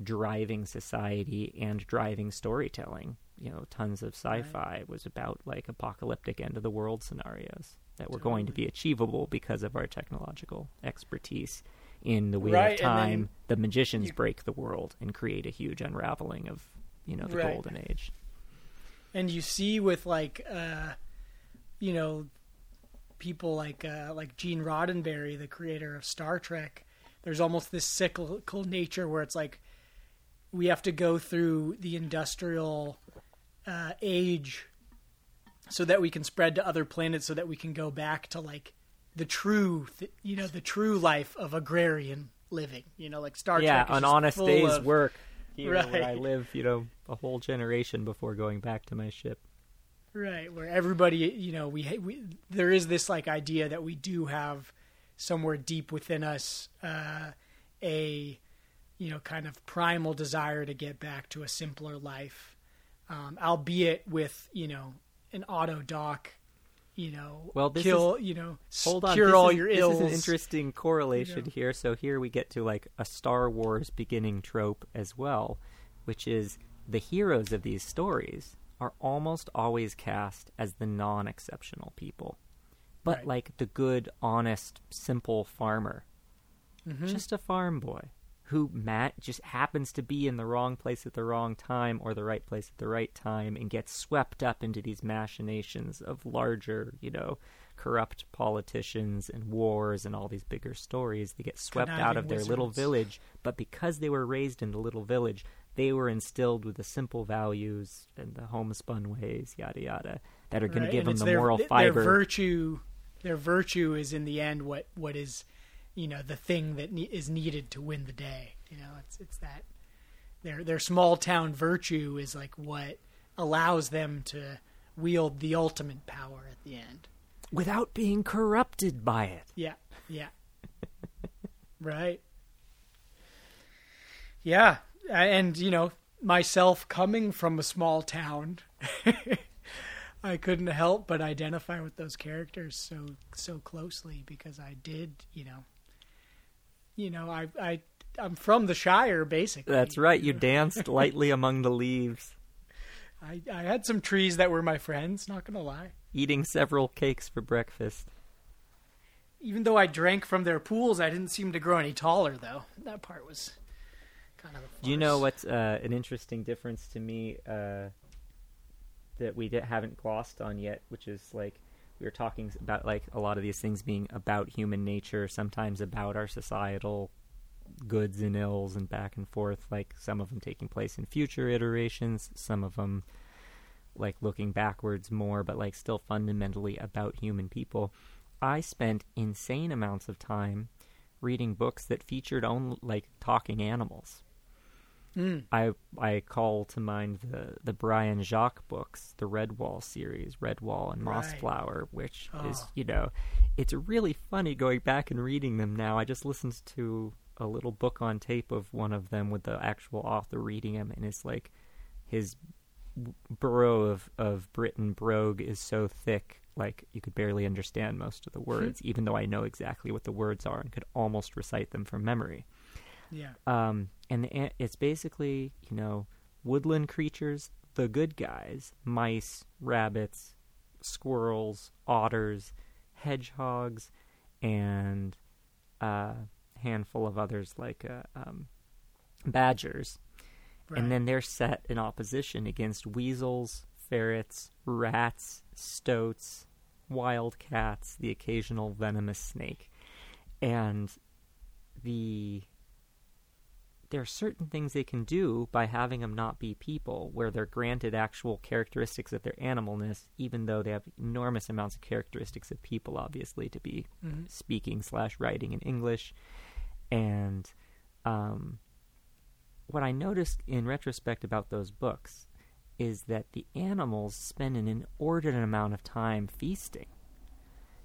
driving society and driving storytelling. You know, tons of sci-fi was about like apocalyptic end of the world scenarios that were going to be achievable because of our technological expertise in the wheel Right, of time. The magicians you- break the world and create a huge unraveling of you know the Right. golden age. And you see with like uh you know people like uh like Gene Roddenberry the creator of Star Trek there's almost this cyclical nature where it's like we have to go through the industrial uh age so that we can spread to other planets so that we can go back to like the true th- you know the true life of agrarian living. You know like Star yeah, Trek is an honest day's of- work here where I live, you know, a whole generation before going back to my ship. Right, where everybody, you know, we, we there is this like idea that we do have somewhere deep within us uh, a, you know, kind of primal desire to get back to a simpler life, um, albeit with you know an auto dock, you know, Well, this kill, you know, Hold on, cure this all is, your this is an interesting correlation You know. here. So here we get to like a Star Wars beginning trope as well, which is the heroes of these stories are almost always cast as the non-exceptional people, but Right. like the good, honest, simple farmer, Mhm. just a farm boy who Matt just happens to be in the wrong place at the wrong time or the right place at the right time and gets swept up into these machinations of larger, you know, corrupt politicians and wars and all these bigger stories. They get swept out of their little village, but because they were raised in the little village, they were instilled with the simple values and the homespun ways, yada yada, that are going Right, to give and them the their, moral their fiber. virtue, their virtue is in the end what what is, you know, the thing that ne- is needed to win the day. You know, it's it's that their their small town virtue is like what allows them to wield the ultimate power at the end. without being corrupted by it. Yeah, yeah, <laughs> right. Yeah, and you know, myself coming from a small town, <laughs> I couldn't help but identify with those characters so so closely because I did, you know, you know, I I I'm from the Shire basically. That's right. You <laughs> danced lightly among the leaves, I I had some trees that were my friends. Not gonna lie. eating several cakes for breakfast. Even though I drank from their pools, I didn't seem to grow any taller though. That part was kind of. A Do you know what's uh, an interesting difference to me uh, that we haven't glossed on yet? Which is like we were talking about, like a lot of these things being about human nature, sometimes about our societal goods and ills, and back and forth. Like some of them taking place in future iterations, some of them like looking backwards more, but like still fundamentally about human people. I spent insane amounts of time reading books that featured only like talking animals. Mm. I I call to mind the the Brian Jacques books, the Redwall series, Redwall and Right. Mossflower, which is Oh. you know, it's really funny going back and reading them now. I just listened to a little book on tape of one of them with the actual author reading them, and it's like his burrow of of Britain brogue is so thick, like you could barely understand most of the words, even though I know exactly what the words are and could almost recite them from memory. Yeah. Um, and the, it's basically, you know, woodland creatures, the good guys, mice, rabbits, squirrels, otters, hedgehogs, and a handful of others like uh, um, badgers. Right. And then they're set in opposition against weasels, ferrets, rats, stoats, wild cats, the occasional venomous snake. And the there are certain things they can do by having them not be people, where they're granted actual characteristics of their animalness, even though they have enormous amounts of characteristics of people, obviously, to be Mm-hmm. speaking slash writing in English. And um, what I noticed in retrospect about those books is that the animals spend an inordinate amount of time feasting.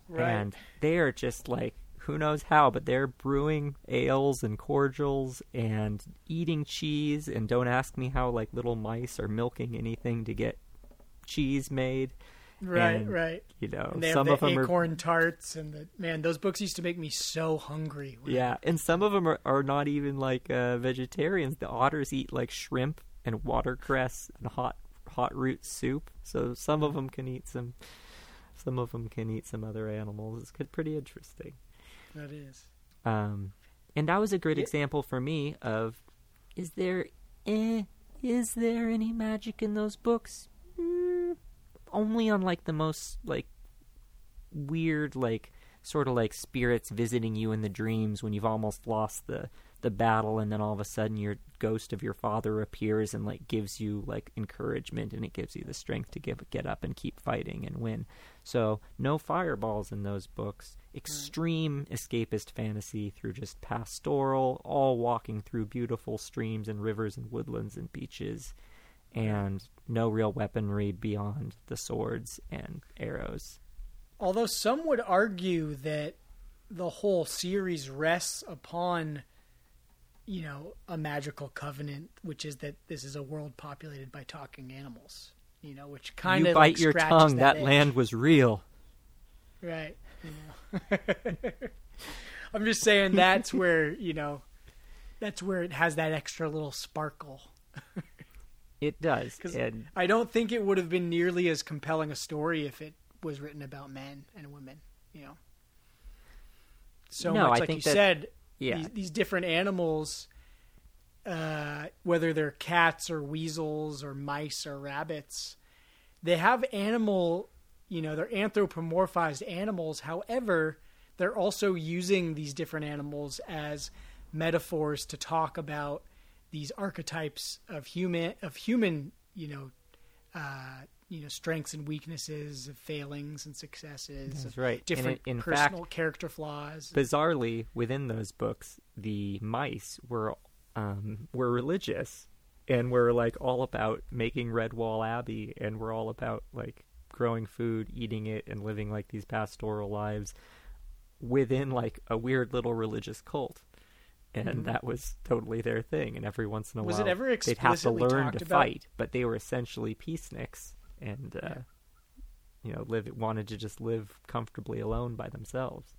Right. And they are just like, who knows how, but they're brewing ales and cordials and eating cheese. And don't ask me how, like, little mice are milking anything to get cheese made. right, and, right. You know, And they some have of the them are acorn tarts and the man. Those books used to make me so hungry. Yeah, and some of them are, are not even like uh, vegetarians. The otters eat like shrimp and watercress and hot hot root soup. So some of them can eat some. Some of them can eat some other animals. It's pretty interesting. That is. Um, and that was a great Yeah. example for me of is there eh, is there any magic in those books? Mm, only on like the most like weird like sort of like spirits visiting you in the dreams when you've almost lost the the battle and then all of a sudden your ghost of your father appears and like gives you like encouragement and it gives you the strength to give get up and keep fighting and win. So no fireballs in those books. Extreme mm. escapist fantasy through just pastoral, all walking through beautiful streams and rivers and woodlands and beaches and no real weaponry beyond the swords and arrows. Although some would argue that the whole series rests upon, you know, a magical covenant, which is that this is a world populated by talking animals. You know, which kind you of bite like, your tongue. That, edge. land was real. right? You know. <laughs> I'm just saying that's <laughs> where you know, that's where it has that extra little sparkle. <laughs> It does. And I don't think it would have been nearly as compelling a story if it was written about men and women. You know, so No, much I like think you that- said. yeah, these, these different animals, uh, whether they're cats or weasels or mice or rabbits, they have animal, you know, they're anthropomorphized animals. However, they're also using these different animals as metaphors to talk about these archetypes of human of human, you know, uh, you know, strengths and weaknesses, of failings and successes, that's right. Different in, in fact, character flaws. bizarrely, within those books, the mice were um, were religious and were like all about making Redwall Abbey, and we're all about like growing food, eating it, and living like these pastoral lives within like a weird little religious cult. And Mhm. that was totally their thing. And every once in a Was while, it ever they'd have to learn to about? fight, but they were essentially peaceniks and, uh, Yeah. you know, live wanted to just live comfortably alone by themselves.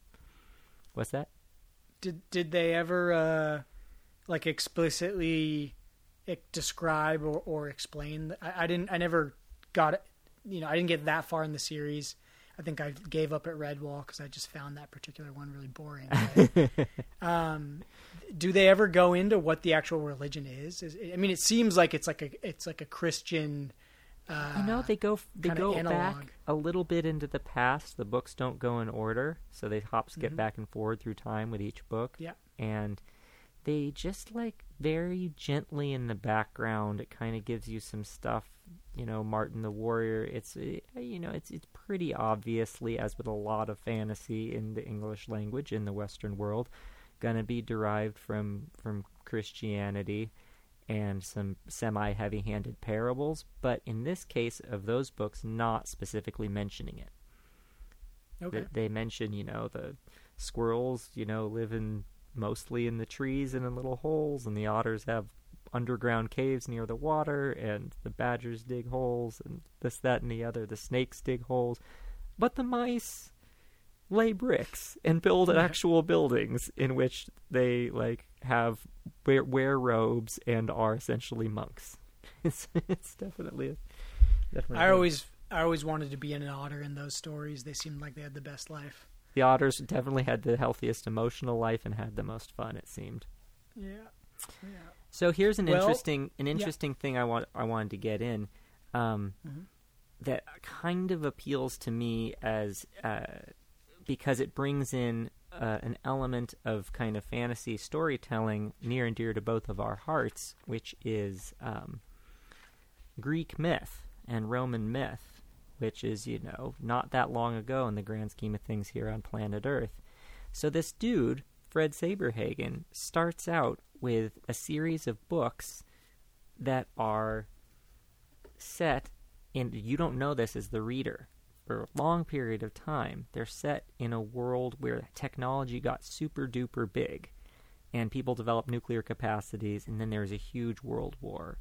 What's that? Did did they ever uh, like explicitly describe or, or explain? I, I didn't. I never got it. You know, I didn't get that far in the series. I think I gave up at Redwall because I just found that particular one really boring. <laughs> But, um, do they ever go into what the actual religion is? is? I mean, it seems like it's like a it's like a Christian. Uh, You know, they go they go analog. back a little bit into the past. The books don't go in order, so they hop skip Mhm. back and forward through time with each book. Yeah. and they just like very gently in the background. It kind of gives you some stuff. You know, Martin the Warrior. It's uh, you know, it's it's pretty obviously, as with a lot of fantasy in the English language in the Western world, gonna be derived from from Christianity and some semi heavy handed parables, but in this case of those books, not specifically mentioning it. okay. Th- They mention, you know, the squirrels, you know, live in mostly in the trees and in little holes, and the otters have underground caves near the water, and the badgers dig holes, and this, that, and the other. The snakes dig holes, but the mice lay bricks and build actual buildings in which they like have wear, wear robes and are essentially monks. <laughs> It's it's definitely definitely. I always I always wanted to be an otter in those stories. They seemed like they had the best life. The otters definitely had the healthiest emotional life and had the most fun. It seemed. Yeah. Yeah. So here's an Well, interesting an interesting thing I want I wanted to get in um, Mhm. that kind of appeals to me as uh, because it brings in uh, an element of kind of fantasy storytelling near and dear to both of our hearts, which is um, Greek myth and Roman myth, which is, you know, not that long ago in the grand scheme of things here on planet Earth. So this dude, Fred Saberhagen, starts out with a series of books that are set in, you don't know this as the reader, for a long period of time, they're set in a world where technology got super duper big and people developed nuclear capacities, and then there was a huge world war.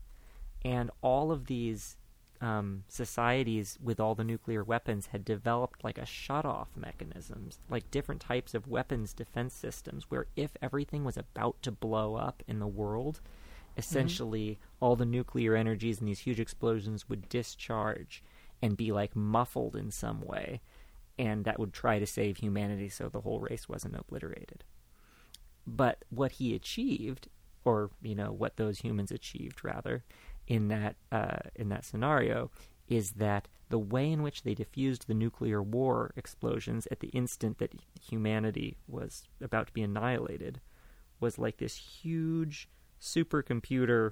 And all of these um, societies with all the nuclear weapons had developed like a shut off mechanisms, like different types of weapons defense systems, where if everything was about to blow up in the world, essentially mm-hmm. all the nuclear energies and these huge explosions would discharge and be like muffled in some way, and that would try to save humanity so the whole race wasn't obliterated. But what he achieved, or you know what those humans achieved rather, in that uh, in that scenario, is that the way in which they diffused the nuclear war explosions at the instant that humanity was about to be annihilated was like this huge supercomputer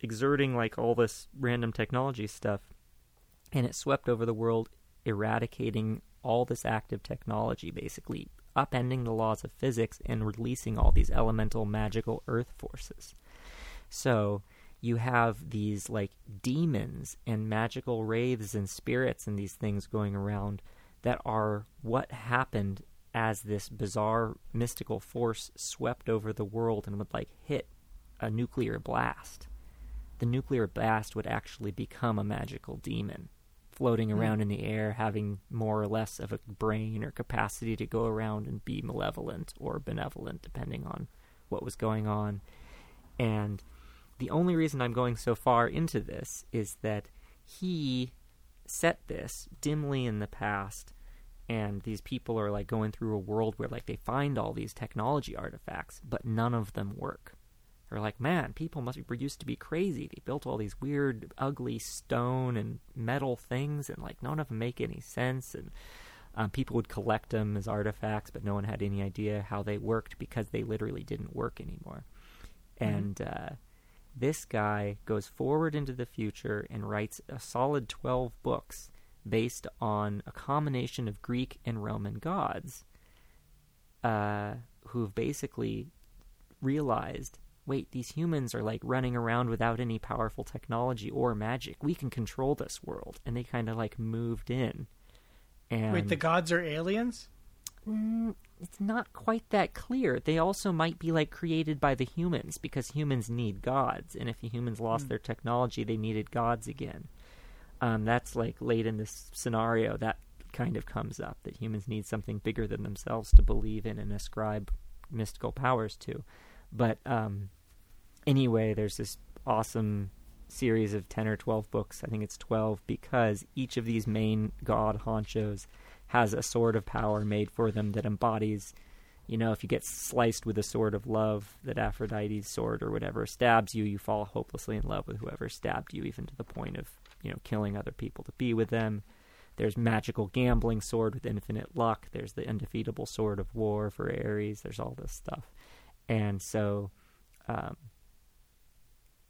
exerting like all this random technology stuff and it swept over the world, eradicating all this active technology, basically upending the laws of physics and releasing all these elemental magical earth forces. So you have these like demons and magical wraiths and spirits and these things going around that are what happened as this bizarre mystical force swept over the world and would like hit a nuclear blast. The nuclear blast would actually become a magical demon floating hmm. around mm. in the air, having more or less of a brain or capacity to go around and be malevolent or benevolent, depending on what was going on. And the only reason I'm going so far into this is that he set this dimly in the past and these people are like going through a world where like they find all these technology artifacts but none of them work they're like, man, people must be used to be crazy. They built all these weird, ugly stone and metal things, and like none of them make any sense. And um, people would collect them as artifacts, but no one had any idea how they worked because they literally didn't work anymore. Mm-hmm. And uh, this guy goes forward into the future and writes a solid 12 books based on a combination of Greek and Roman gods uh, who've basically realized wait, these humans are like running around without any powerful technology or magic. We can control this world. And they kind of like moved in. And Wait, the gods are aliens? Mm, it's not quite that clear. They also might be like created by the humans because humans need gods. And if the humans lost mm. their technology, they needed gods again. Um, that's like late in this scenario that kind of comes up that humans need something bigger than themselves to believe in and ascribe mystical powers to. But um, anyway, there's this awesome series of 10 or 12 books. I think it's 12 because each of these main god honchos has a sword of power made for them that embodies, you know, if you get sliced with a sword of love, that Aphrodite's sword or whatever stabs you, you fall hopelessly in love with whoever stabbed you, even to the point of, you know, killing other people to be with them. There's magical gambling sword with infinite luck. There's the undefeatable sword of war for Ares. There's all this stuff. And so um,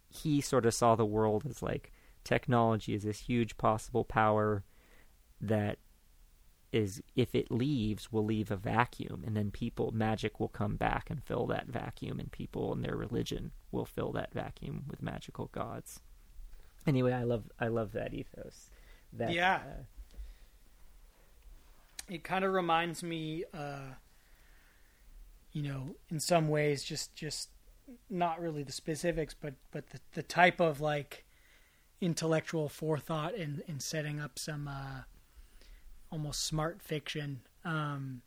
he sort of saw the world as like technology is this huge possible power that is if it leaves will leave a vacuum and then people magic will come back and fill that vacuum and people and their religion will fill that vacuum with magical gods. Anyway i love i love that ethos that yeah. uh, it kind of reminds me uh you know in some ways just just not really the specifics, but but the the type of like intellectual forethought in in setting up some uh, almost smart fiction. Um,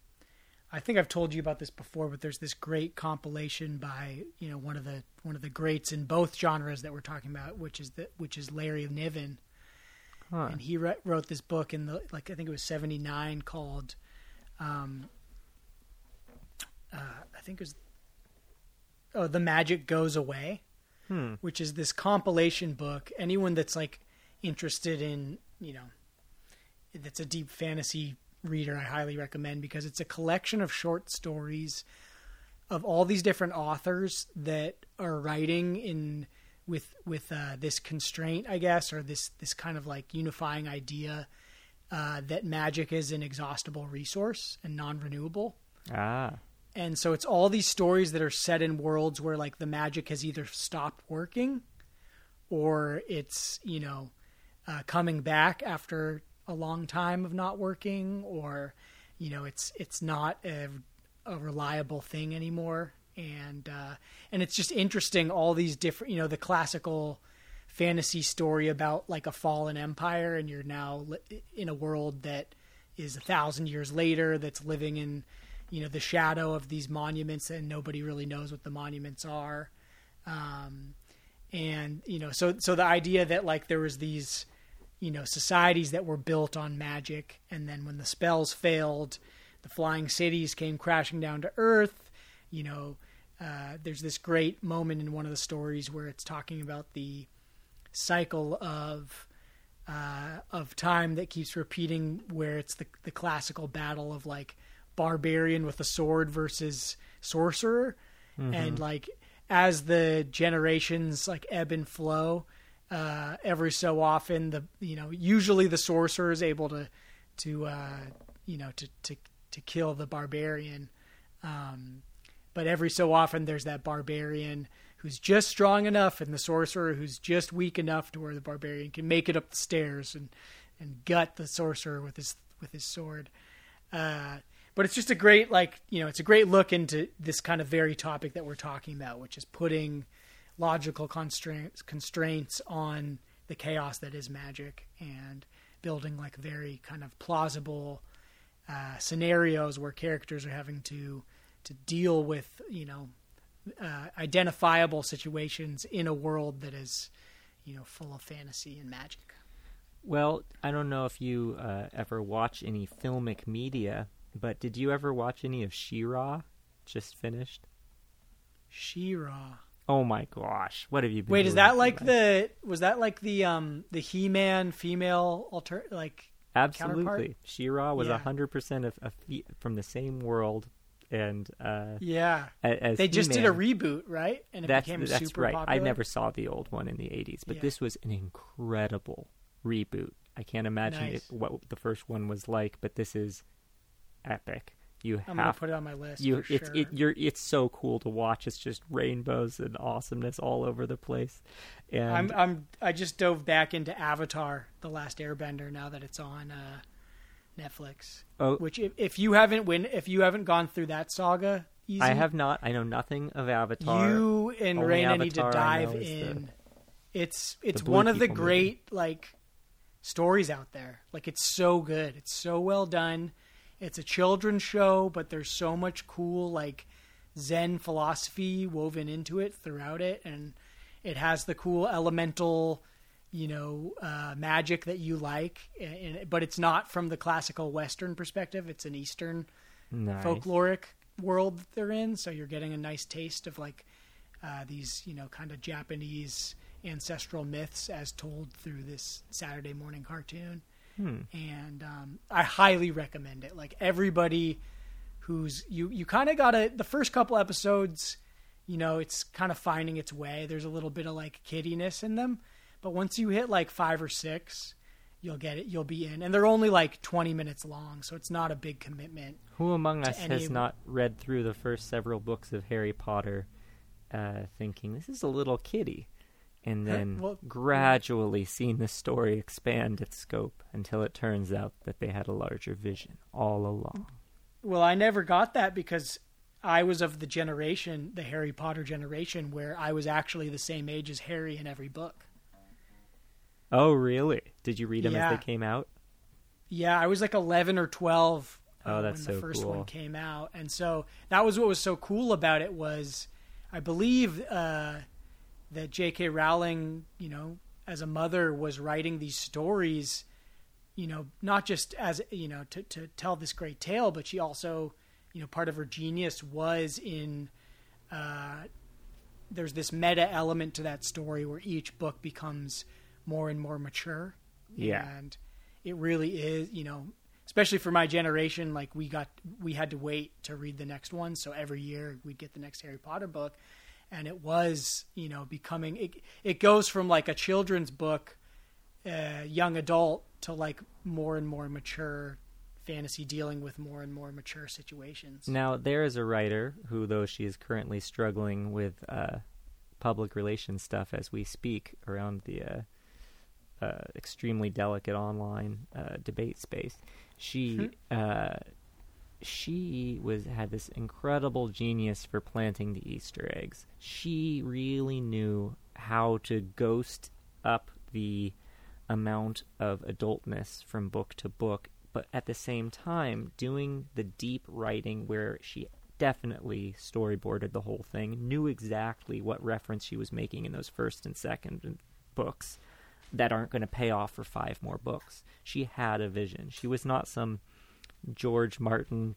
I think I've told you about this before, but there's this great compilation by you know one of the one of the greats in both genres that we're talking about, which is the which is Larry Niven, huh. and he re- wrote this book in the like I think it was '79 called, um, uh, I think it was oh, the magic goes away, hmm. which is this compilation book. Anyone that's like interested in you know that's a deep fantasy reader, I highly recommend because it's a collection of short stories of all these different authors that are writing in with with uh, this constraint, I guess, or this this kind of like unifying idea uh, that magic is an exhaustible resource and non-renewable. Ah. And so it's all these stories that are set in worlds where like the magic has either stopped working or it's, you know, uh, coming back after a long time of not working or you know, it's it's not a, a reliable thing anymore. And uh, and it's just interesting all these different you know the classical fantasy story about like a fallen empire and you're now li- in a world that is a thousand years later that's living in you know the shadow of these monuments and nobody really knows what the monuments are. Um, and you know so so the idea that like there was these you know societies that were built on magic. And then when the spells failed the flying cities came crashing down to earth. You know uh, there's this great moment in one of the stories where it's talking about the cycle of uh, of time that keeps repeating, where it's the the classical battle of like barbarian with a sword versus sorcerer, Mm-hmm. and like as the generations like ebb and flow, uh, every so often the you know usually the sorcerer is able to to uh, you know to to to kill the barbarian. Um, but every so often there's that barbarian who's just strong enough and the sorcerer who's just weak enough to where the barbarian can make it up the stairs and and gut the sorcerer with his with his sword uh, but it's just a great like you know it's a great look into this kind of very topic that we're talking about which is putting logical constraints constraints on the chaos that is magic and building like very kind of plausible uh, scenarios where characters are having to to deal with you know uh, identifiable situations in a world that is you know full of fantasy and magic. Well, I don't know if you uh, ever watch any filmic media, but did you ever watch any of She-Ra? Just finished. She-Ra. Oh my gosh, what have you been? Wait, is that like the was that like the um the He-Man female alter like Absolutely. She-Ra was Yeah. hundred percent of, of fe- from the same world, and uh, yeah as they just did a reboot right and it That's became that's super right. popular. I never saw the old one in the '80s, but Yeah. this was an incredible reboot. I can't imagine Nice. it, what the first one was like, but this is epic. You I'm gonna put it on my list. you for it's sure. it you're it's so cool to watch. It's just rainbows and awesomeness all over the place. And I'm I'm I just dove back into Avatar: The Last Airbender now that it's on uh, Netflix. oh, Which if, if you haven't win if you haven't gone through that saga, easy, I have not. I know nothing of Avatar. you and Only Raina need to dive is the- in. It's it's one of the great like stories out there. Like it's so good. It's so well done. It's a children's show, but there's so much cool like Zen philosophy woven into it throughout it, and it has the cool elemental, you know, uh, magic that you like. And, but it's not from the classical Western perspective. It's an Eastern nice. folkloric world that they're in. So you're getting a nice taste of like uh, these, you know, kind of Japanese ancestral myths as told through this Saturday morning cartoon. Hmm. And um, I highly recommend it. Like everybody who's you, you kind of gotta the first couple episodes, you know, it's kind of finding its way. There's a little bit of like kiddiness in them, but once you hit like five or six, you'll get it. You'll be in, and they're only like 20 minutes long, so it's not a big commitment. Who among us has not read through the first several books of Harry Potter, uh, thinking this is a little kitty, and <laughs> then Well- gradually seeing the story expand its scope until it turns out that they had a larger vision all along. Well, I never got that because I was of the generation, the Harry Potter generation, where I was actually the same age as Harry in every book. Oh, really? Did you read them Yeah. as they came out? Yeah, I was like 11 or 12 uh, Oh, that's when the so first cool. one came out. And so that was what was so cool about it was I believe uh, that J.K. Rowling, you know, as a mother was writing these stories, you know, not just as, you know, to, to tell this great tale, but she also, you know, part of her genius was in uh, there's this meta element to that story where each book becomes more and more mature. Yeah. And it really is, you know, especially for my generation, like we got we had to wait to read the next one. So every year we'd get the next Harry Potter book, and it was you know becoming it. It goes from like a children's book, uh, young adult, to like more and more mature fantasy dealing with more and more mature situations. Now, there is a writer who, though she is currently struggling with uh, public relations stuff as we speak around the uh, uh, extremely delicate online uh, debate space, she uh, she was had this incredible genius for planting the Easter eggs. She really knew how to ghost up the amount of adultness from book to book but at the same time doing the deep writing where she definitely storyboarded the whole thing, knew exactly what reference she was making in those first and second books that aren't going to pay off for five more books. She had a vision. She was not some George Martin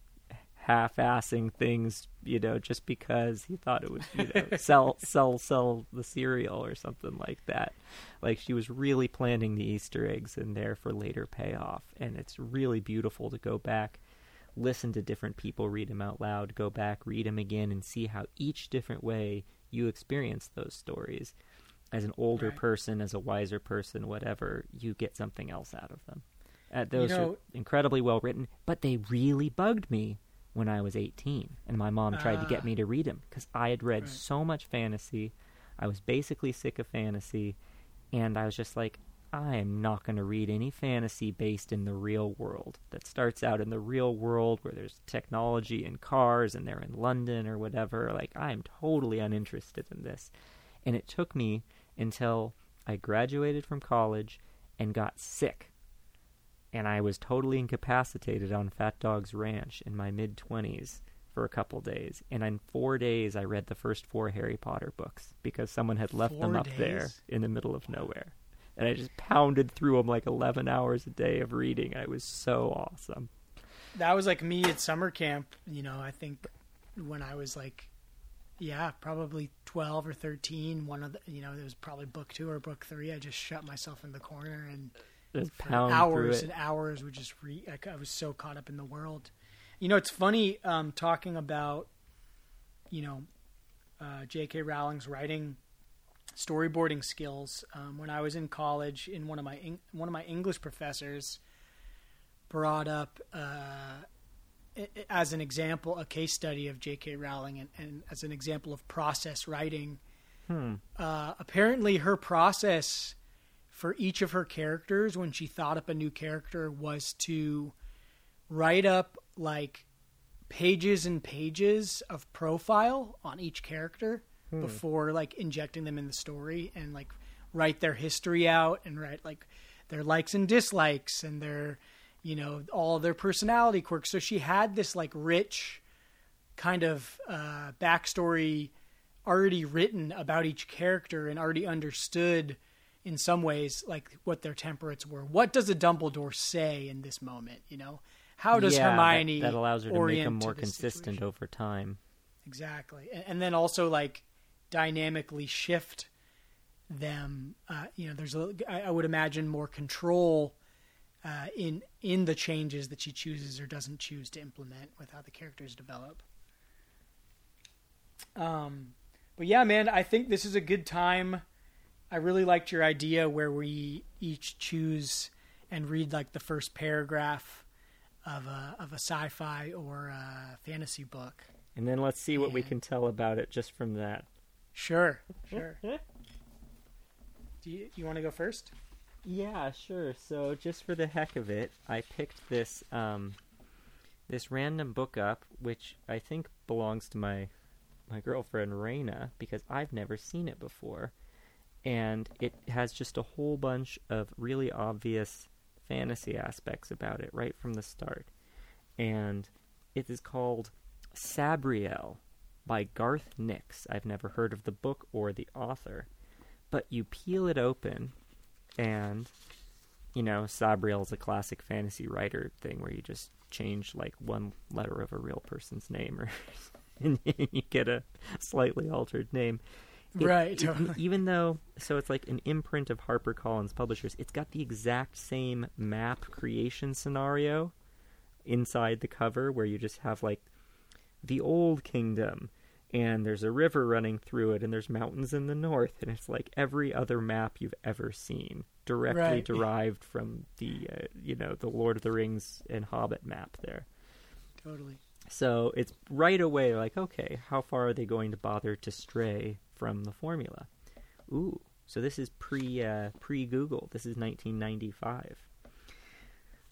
half-assing things, you know, just because he thought it would, you know, <laughs> sell sell sell the cereal or something like that. Like she was really planting the Easter eggs in there for later payoff, and it's really beautiful to go back, listen to different people read them out loud, go back, read them again, and see how each different way you experience those stories. As an older Right. person, as a wiser person, whatever, you get something else out of them. Uh, those know- are incredibly well written, but they really bugged me when I was 18, and my mom tried to Ah. get me to read them because I had read Right. so much fantasy. I was basically sick of fantasy, and I was just like, I am not going to read any fantasy based in the real world that starts out in the real world where there's technology and cars and they're in London or whatever. Like, I am totally uninterested in this. And it took me until I graduated from college and got sick and I was totally incapacitated on Fat Dog's Ranch in my mid 20s for a couple days. And in four days, I read the first four Harry Potter books because someone had left them Four up there in the middle of nowhere. And I just pounded through them like 11 hours a day of reading. It was so awesome. that was like me at summer camp. You know, I think when I was like, yeah, probably twelve or thirteen. One of the, you know, it was probably book two or book three. I just shut myself in the corner and Just pound hours and hours would just re. I, I was so caught up in the world. You know, it's funny um, talking about, you know, uh, J.K. Rowling's writing, storyboarding skills. Um, when I was in college, in one of my Eng- one of my English professors brought up uh, as an example a case study of J.K. Rowling and, and as an example of process writing. Hmm. Uh, apparently, her process for each of her characters when she thought up a new character was to write up like pages and pages of profile on each character before like injecting them in the story and like write their history out and write like their likes and dislikes and their you know all their personality quirks. So she had this like rich kind of uh, backstory already written about each character and already understood in some ways like what their temperates were. What does a Dumbledore say in this moment? You know, how does Yeah, Hermione That, allows her to make them more consistent situation? over time. Exactly, and, and then also like dynamically shift them. Uh, you know, there's a, I, I would imagine more control uh, in in the changes that she chooses or doesn't choose to implement with how the characters develop. Um, but yeah, man, I think this is a good time. I really liked your idea where we each choose and read like the first paragraph of a of a sci-fi or a fantasy book. And then let's see what we can tell about it just from that. Sure, sure. Do you, you want to go first? Yeah, sure. So just for the heck of it, I picked this um this random book up, which I think belongs to my my girlfriend Raina because I've never seen it before. And it has just a whole bunch of really obvious fantasy aspects about it right from the start. And it is called Sabriel by Garth Nix. I've never heard of the book or the author. But you peel it open and you know sabriel is a classic fantasy writer thing where you just change like one letter of a real person's name or <laughs> and you get a slightly altered name It- Right, it- even though so it's like an imprint of harpercollins publishers it's got the exact same map creation scenario inside the cover where you just have like the old kingdom and there's a river running through it and there's mountains in the north and it's like every other map you've ever seen directly Right. derived from the uh, you know the lord of the rings and hobbit map there Totally. so it's right away like okay how far are they going to bother to stray from the formula ooh so this is pre uh, pre google this is 1995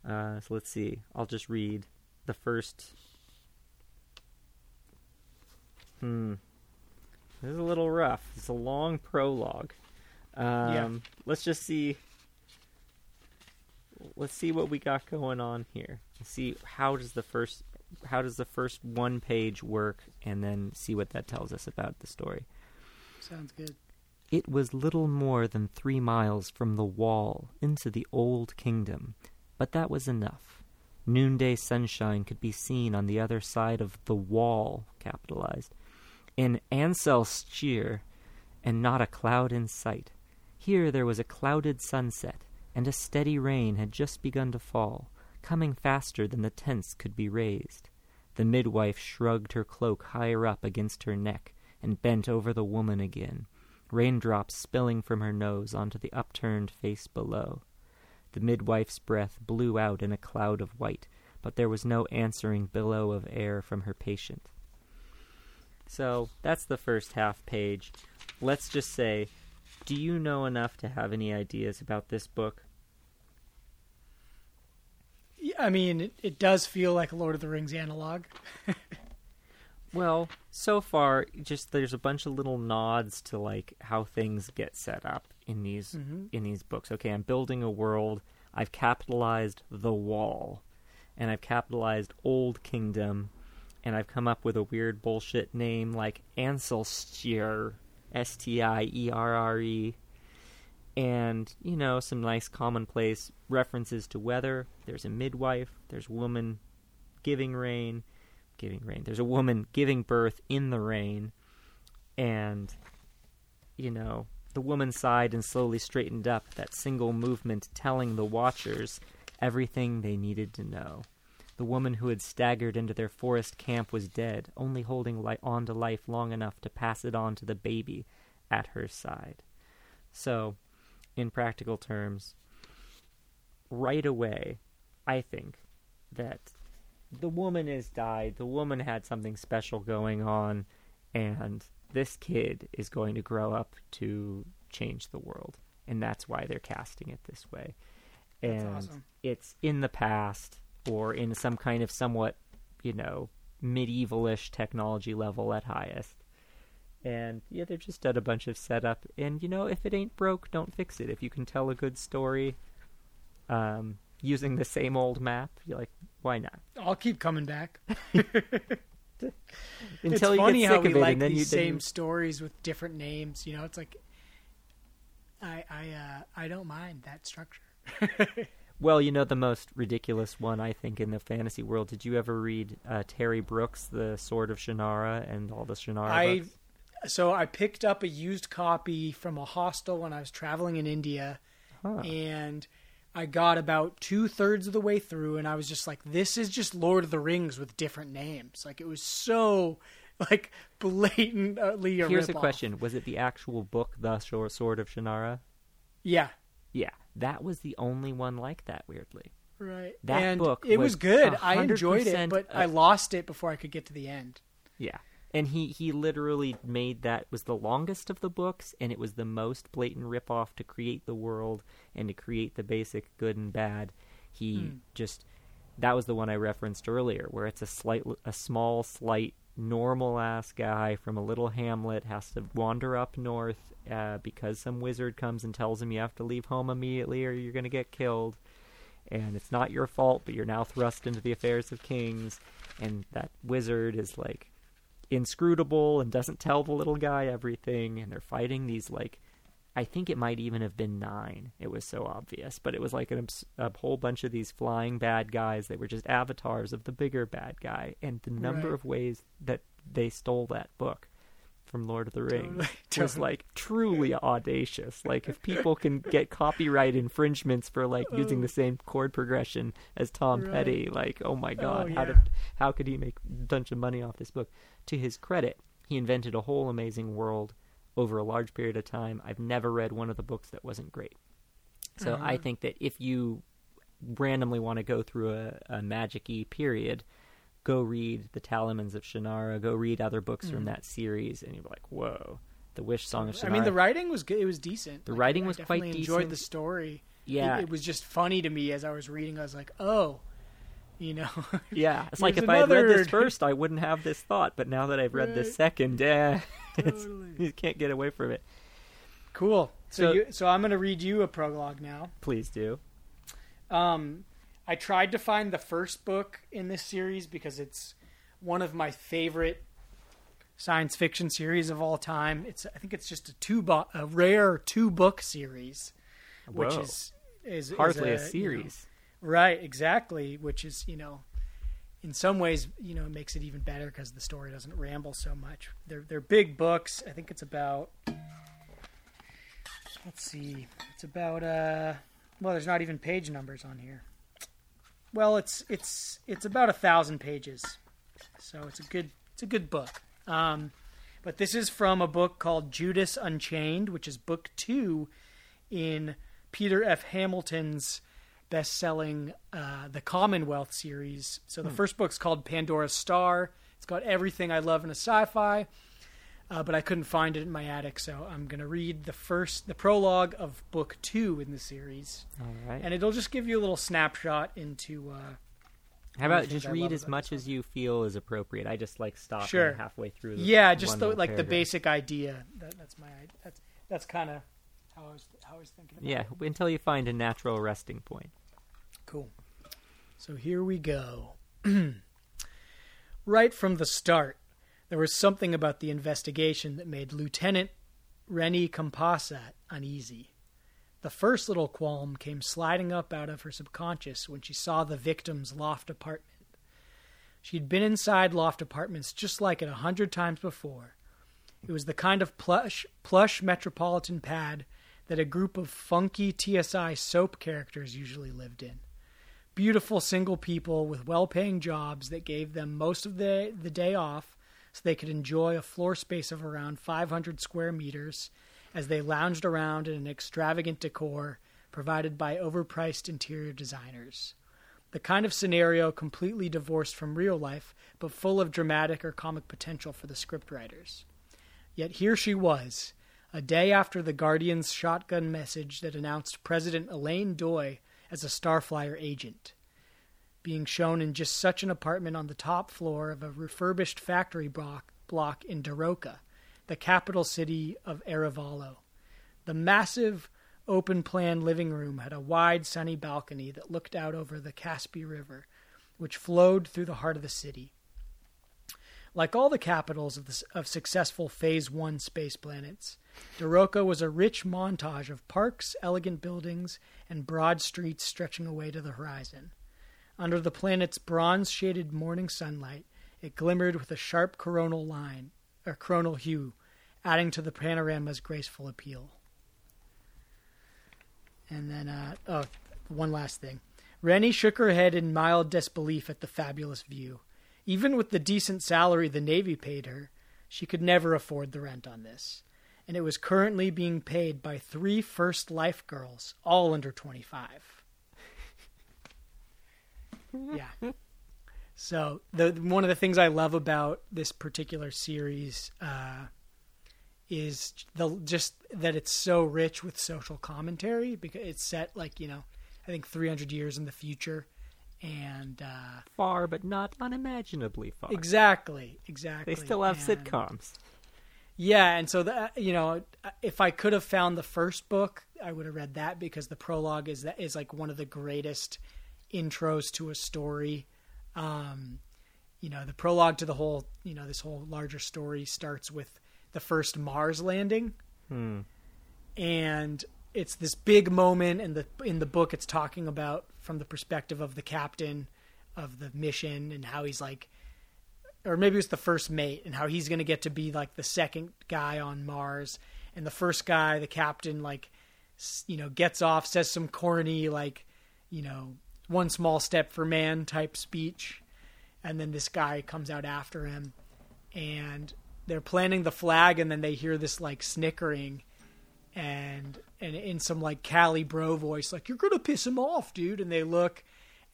uh, so let's see i'll just read the first Hmm. This is a little rough. It's a long prologue. Um, Let's just see. Let's see what we got going on here. See how does the first how does the first one page work, and then see what that tells us about the story. Sounds good. It was little more than three miles from the wall into the old kingdom, but that was enough. Noonday sunshine could be seen on the other side of the wall, capitalized, in Ancelstierre, and not a cloud in sight. Here there was a clouded sunset, and a steady rain had just begun to fall, coming faster than the tents could be raised. The midwife shrugged her cloak higher up against her neck and bent over the woman again, raindrops spilling from her nose onto the upturned face below. The midwife's breath blew out in a cloud of white, but there was no answering billow of air from her patient. So that's the first half page. Let's just say, do you know enough to have any ideas about this book? I mean, it, it does feel like a Lord of the Rings analog. <laughs> Well, so far, just there's a bunch of little nods to like how things get set up in these Mhm. in these books. Okay, I'm building a world. I've capitalized the wall, and I've capitalized Old Kingdom, and I've come up with a weird bullshit name like Ancelstierre, S T I E R R E, and you know some nice commonplace references to weather. There's a midwife. There's woman giving rain giving rain. There's a woman giving birth in the rain, and you know the woman sighed and slowly straightened up. That single movement telling the watchers everything they needed to know. The woman who had staggered into their forest camp was dead, only holding li- on to life long enough to pass it on to the baby at her side. So, in practical terms, right away, I think that the woman has died. The woman had something special going on, and this kid is going to grow up to change the world, and that's why they're casting it this way. And awesome. it's in the past or in some kind of somewhat, you know, medievalish technology level at highest. And yeah, they've just done a bunch of setup. And you know, if it ain't broke, don't fix it. If you can tell a good story, um, using the same old map, you're like, why not? I'll keep coming back. <laughs> Until it's you funny get how sick we it, like and these you same you- stories with different names. You know, it's like I I uh, I don't mind that structure. <laughs> Well, you know the most ridiculous one I think in the fantasy world. Did you ever read uh, Terry Brooks, The Sword of Shannara, and all the Shannara I books? so I picked up a used copy from a hostel when I was traveling in India, Huh. and I got about two thirds of the way through, and I was just like, "This is just Lord of the Rings with different names." Like it was so like <laughs> blatantly a Here's a question: Was it the actual book, The Sword of Shannara? Yeah, Yeah, that was the only one like that. Weirdly, right. That and book it was was good. I enjoyed it, 100% but I lost it before I could get to the end. yeah. And he he literally made that was the longest of the books, and it was the most blatant ripoff to create the world and to create the basic good and bad. He Hmm. just that was the one I referenced earlier, where it's a slight, a small, slight, normal ass guy from a little hamlet has to wander up north uh, because some wizard comes and tells him you have to leave home immediately or you're going to get killed. And it's not your fault, but you're now thrust into the affairs of kings. And that wizard is like inscrutable and doesn't tell the little guy everything. And they're fighting these like I think it might even have been nine. It was so obvious, but it was like an, a whole bunch of these flying bad guys. They were just avatars of the bigger bad guy, and the number Right. of ways that they stole that book from Lord of the Rings Totally, <laughs> was like truly audacious. Like if <laughs> people can get copyright infringements for like using the oh. same chord progression as Tom Right. Petty, like oh my oh, god, how yeah. did how could he make a bunch of money off this book? To his credit, he invented a whole amazing world over a large period of time. I've never read one of the books that wasn't great. So I Uh-huh. think that if you randomly want to go through a, a magic-y period, go read the Talismans of Shannara, go read other books from that series, and you're like, whoa, the Wish Song of Shannara. Mm. I mean, the writing was good. It was decent. The Like, writing I was quite definitely Enjoyed the story. yeah, it, it was just funny to me as I was reading. I was like, oh, you know, <laughs> yeah. It's like if I had read this first, I wouldn't have this thought. But now that I've read Right. this second, eh, <laughs> Totally. you can't get away from it. cool. So, So- you, so I'm going to read you a prologue now. Please do. Um, I tried to find the first book in this series because it's one of my favorite science fiction series of all time. It's I think it's just a two bo- a rare two book series, which Whoa. is is is Hardly a, you know, series. Right? Exactly, which is you know. In some ways, you know, it makes it even better because the story doesn't ramble so much. They're they're big books. I think it's about. Let's see. It's about uh. Well, there's not even page numbers on here. Well, it's it's it's about a thousand pages, so it's a good it's a good book. Um, but this is from a book called Judas Unchained, which is book two in Peter F. Hamilton's best-selling uh, The Commonwealth series. So the first book's called Pandora's Star. It's got everything I love in a sci-fi, uh, but I couldn't find it in my attic, so I'm gonna read the first the prologue of book two in the series, All right. and it'll just give you a little snapshot into. Uh, How about just I read as much as you feel is appropriate? I just like stop Sure. halfway through. The yeah, just the, like the basic idea. That, that's my that's that's kind of how I was how I was thinking. About Yeah, it. until you find a natural resting point. Cool. So here we go. <clears throat> right from the start, there was something about the investigation that made Lieutenant Renne Kempasa uneasy. The first little qualm came sliding up out of her subconscious when she saw the victim's loft apartment. She'd been inside loft apartments just like it a hundred times before. It was the kind of plush, plush metropolitan pad that a group of funky TSI soap characters usually lived in beautiful single people with well-paying jobs that gave them most of the the day off so they could enjoy a floor space of around 500 square meters as they lounged around in an extravagant decor provided by overpriced interior designers. The kind of scenario completely divorced from real life, but full of dramatic or comic potential for the scriptwriters. Yet here she was, a day after the Guardian's shotgun message that announced President Elaine Doi as a Starflyer agent, being shown in just such an apartment on the top floor of a refurbished factory block, block in Daroca, the capital city of Erevallo. The massive, open plan living room had a wide, sunny balcony that looked out over the Caspi River, which flowed through the heart of the city. Like all the capitals of, the, of successful Phase 1 space planets, Daroca was a rich montage of parks, elegant buildings, and broad streets stretching away to the horizon. Under the planet's bronze shaded morning sunlight, it glimmered with a sharp coronal line, or coronal hue, adding to the panorama's graceful appeal. And then, uh, oh, one last thing. Renne shook her head in mild disbelief at the fabulous view. Even with the decent salary the Navy paid her, she could never afford the rent on this. And it was currently being paid by three first life girls, all under 25. <laughs> yeah. So the one of the things I love about this particular series uh, is the just that it's so rich with social commentary because it's set like you know I think 300 years in the future, and uh, Far, but not unimaginably far. exactly, exactly. They still have and- sitcoms. Yeah, and so that you know, if I could have found the first book, I would have read that because the prologue is that is like one of the greatest intros to a story. Um, you know, the prologue to the whole, you know, this whole larger story starts with the first Mars landing, Hmm. and it's this big moment. And the in the book, it's talking about from the perspective of the captain of the mission and how he's like or maybe it was the first mate, and how he's going to get to be like the second guy on Mars, and the first guy, the captain, like you know, gets off, says some corny like, you know, one small step for man type speech, and then this guy comes out after him, and they're planting the flag, and then they hear this like snickering, and and in some like Cali bro voice, like you're gonna piss him off, dude, and they look,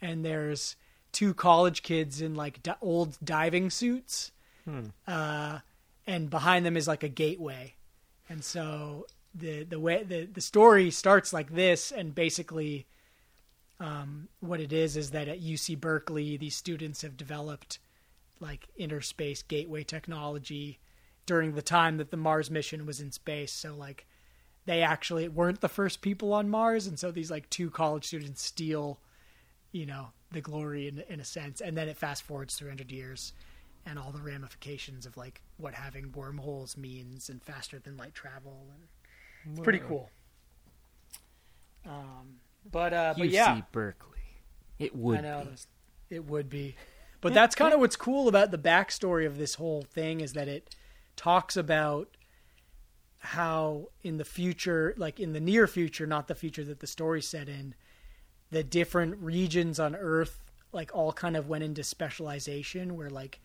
and there's two college kids in like di- old diving suits, Hmm. uh, and behind them is like a gateway, and so the the way the the story starts like this, and basically, um, what it is is that at UC Berkeley, these students have developed like interspace gateway technology during the time that the Mars mission was in space. So like they actually weren't the first people on Mars, and so these like two college students steal, you know, the glory in in a sense, and then it fast forwards 300 years, and all the ramifications of like what having wormholes means and faster than light travel, and it's pretty cool. Um, but uh, but UC yeah, Berkeley. It would I know be. it would be, but that's kind of what's cool about the backstory of this whole thing is that it talks about how in the future, like in the near future, not the future that the story set in, the different regions on Earth like all kind of went into specialization where like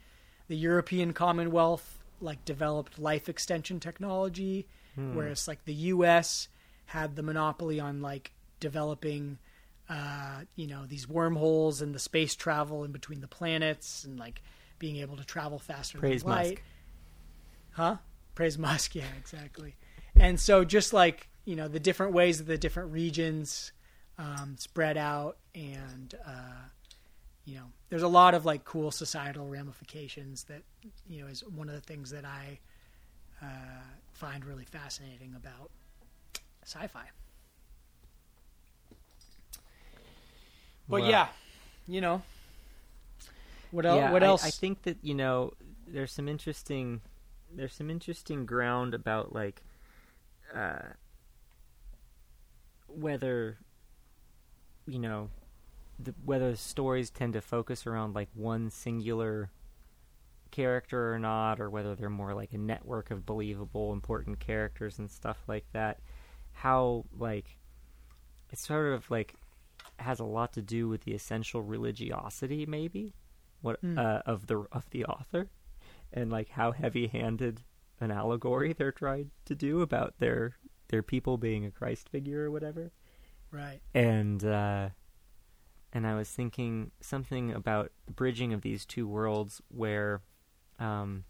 the European Commonwealth like developed life extension technology whereas like the US had the monopoly on like developing uh you know these wormholes and the space travel in between the planets and like being able to travel faster Praise than light. Musk. huh? Praise musk. <laughs> Yeah exactly. And so just like you know the different ways that the different regions um, spread out and uh, you know there's a lot of like cool societal ramifications that you know is one of the things that i uh, find really fascinating about sci-fi. But Well- yeah you know what else yeah, what I- else? I, think that you know there's some interesting there's some interesting ground about like uh, whether you know the, whether stories tend to focus around like one singular character or not, or whether they're more like a network of believable, important characters and stuff like that. How like it's sort of like has a lot to do with the essential religiosity, maybe what Hmm. uh, of the of the author, and like how heavy-handed an allegory they're trying to do about their their people being a Christ figure or whatever right and uh, and I was thinking something about the bridging of these two worlds, where, um,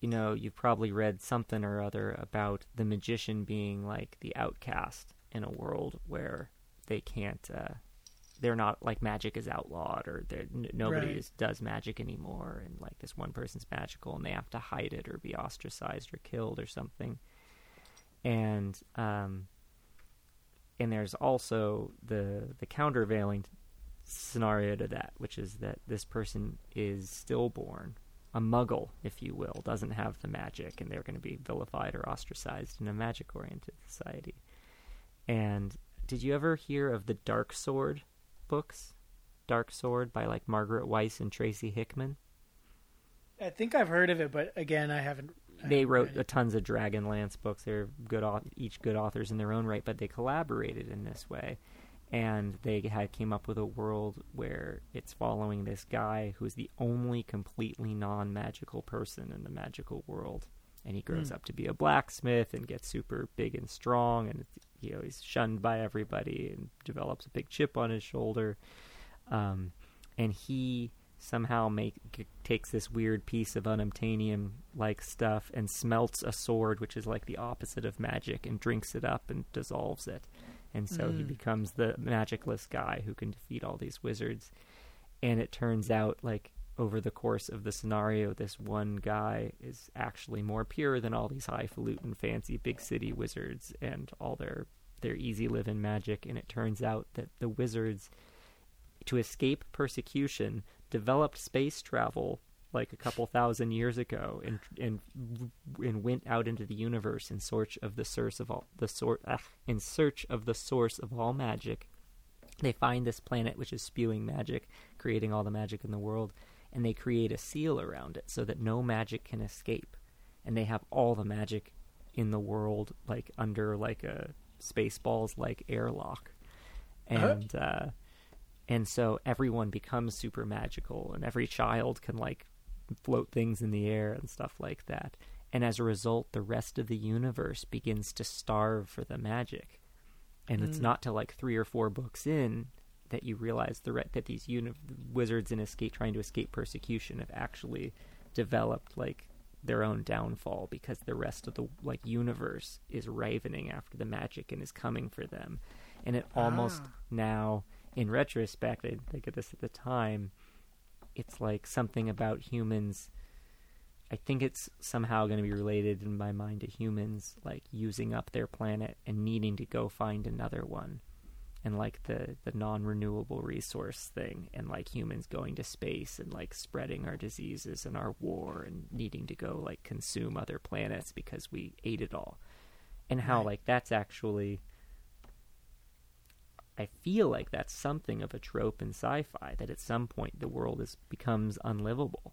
you know, you've probably read something or other about the magician being like the outcast in a world where they can't, uh, they're not like magic is outlawed or n- nobody Right. is, does magic anymore, and like this one person's magical and they have to hide it or be ostracized or killed or something, and um and there's also the the countervailing scenario to that, which is that this person is stillborn, a muggle, if you will, doesn't have the magic, and they're going to be vilified or ostracized in a magic oriented society. And did you ever hear of the Dark Sword books? Dark Sword by like Margaret Weis and Tracy Hickman. i think i've heard of it but again i haven't they wrote a tons of Dragonlance books. They're good, each good authors in their own right, but they collaborated in this way, and they had came up with a world where it's following this guy who's the only completely non-magical person in the magical world, and he grows Hmm. up to be a blacksmith and gets super big and strong, and you know he's shunned by everybody and develops a big chip on his shoulder, um, and he somehow make takes this weird piece of unobtainium like stuff and smelts a sword which is like the opposite of magic and drinks it up and dissolves it. And so he Mm. becomes the magicless guy who can defeat all these wizards. And it turns out like over the course of the scenario this one guy is actually more pure than all these highfalutin fancy big city wizards and all their their easy living magic. And it turns out that the wizards to escape persecution developed space travel like a couple thousand years ago and and and went out into the universe in search of the source of all the sort ah, in search of the source of all magic they find this planet which is spewing magic creating all the magic in the world and they create a seal around it so that no magic can escape. And they have all the magic in the world like under like a spaceballs like airlock. And uh and so everyone becomes super magical and every child can like float things in the air and stuff like that. And as a result, the rest of the universe begins to starve for the magic. And it's Mm. not till like three or four books in that you realize the re- that these uni- wizards in escape trying to escape persecution have actually developed like their own downfall because the rest of the like universe is ravening after the magic and is coming for them. And it almost Ah. now, in retrospect, I think of this at the time. It's like something about humans. I think it's somehow going to be related in my mind to humans like using up their planet and needing to go find another one. And like the the non-renewable resource thing and like humans going to space and like spreading our diseases and our war and needing to go like consume other planets because we ate it all. And how Right. like that's actually I feel like that's something of a trope in sci-fi that at some point the world is becomes unlivable,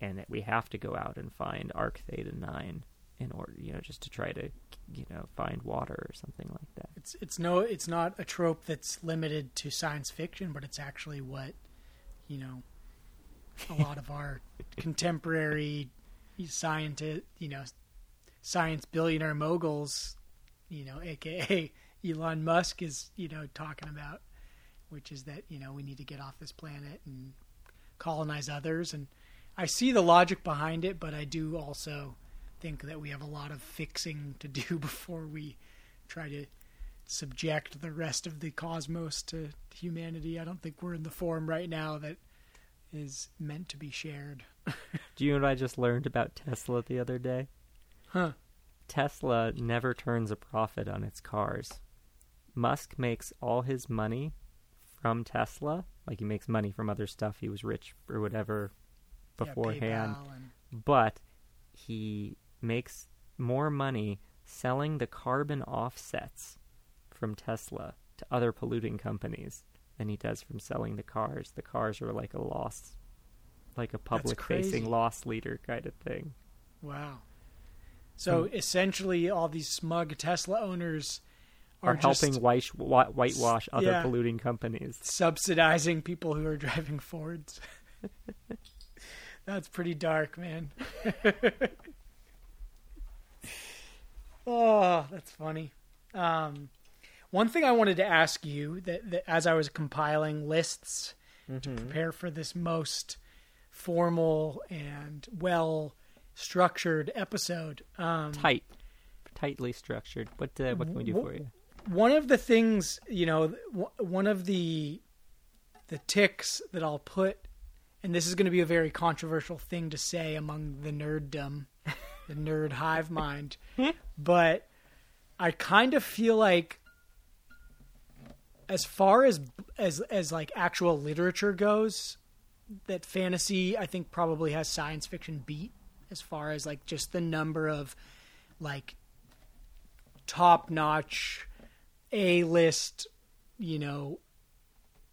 and that we have to go out and find Arc Theta Nine in order, you know, just to try to, you know, find water or something like that. It's it's no it's not a trope that's limited to science fiction, but it's actually what you know a lot of our <laughs> contemporary scientist, you know, science billionaire moguls, you know, aka Elon Musk is, you know, talking about, which is that, you know, we need to get off this planet and colonize others and I see the logic behind it, but I do also think that we have a lot of fixing to do <laughs> before we try to subject the rest of the cosmos to humanity. I don't think we're in the form right now that is meant to be shared. <laughs> Do you know what I just learned about Tesla the other day? Huh. Tesla never turns a profit on its cars. Musk makes all his money from Tesla, like he makes money from other stuff. He was rich or whatever beforehand. PayPal and- but he makes more money selling the carbon offsets from Tesla to other polluting companies than he does from selling the cars. The cars are like a loss, like a public facing loss leader kind of thing. wow. So Hmm. essentially, all these smug Tesla owners Are, are, helping white, whitewash other Yeah. polluting companies. subsidizing people who are <laughs> driving Fords. <laughs> That's pretty dark, man. <laughs> oh, that's funny. Um, one thing I wanted to ask you that, that as I was compiling lists to prepare for this most formal and well structured episode, um, Tight, tightly structured. What uh, what can we do Wh- for you? One of the things you know one of the the ticks that i'll put and this is going to be a very controversial thing to say among the nerddom the nerd hive mind <laughs> but i kind of feel like as far as as as like actual literature goes that fantasy i think probably has science fiction beat as far as like just the number of like top notch a list, you know,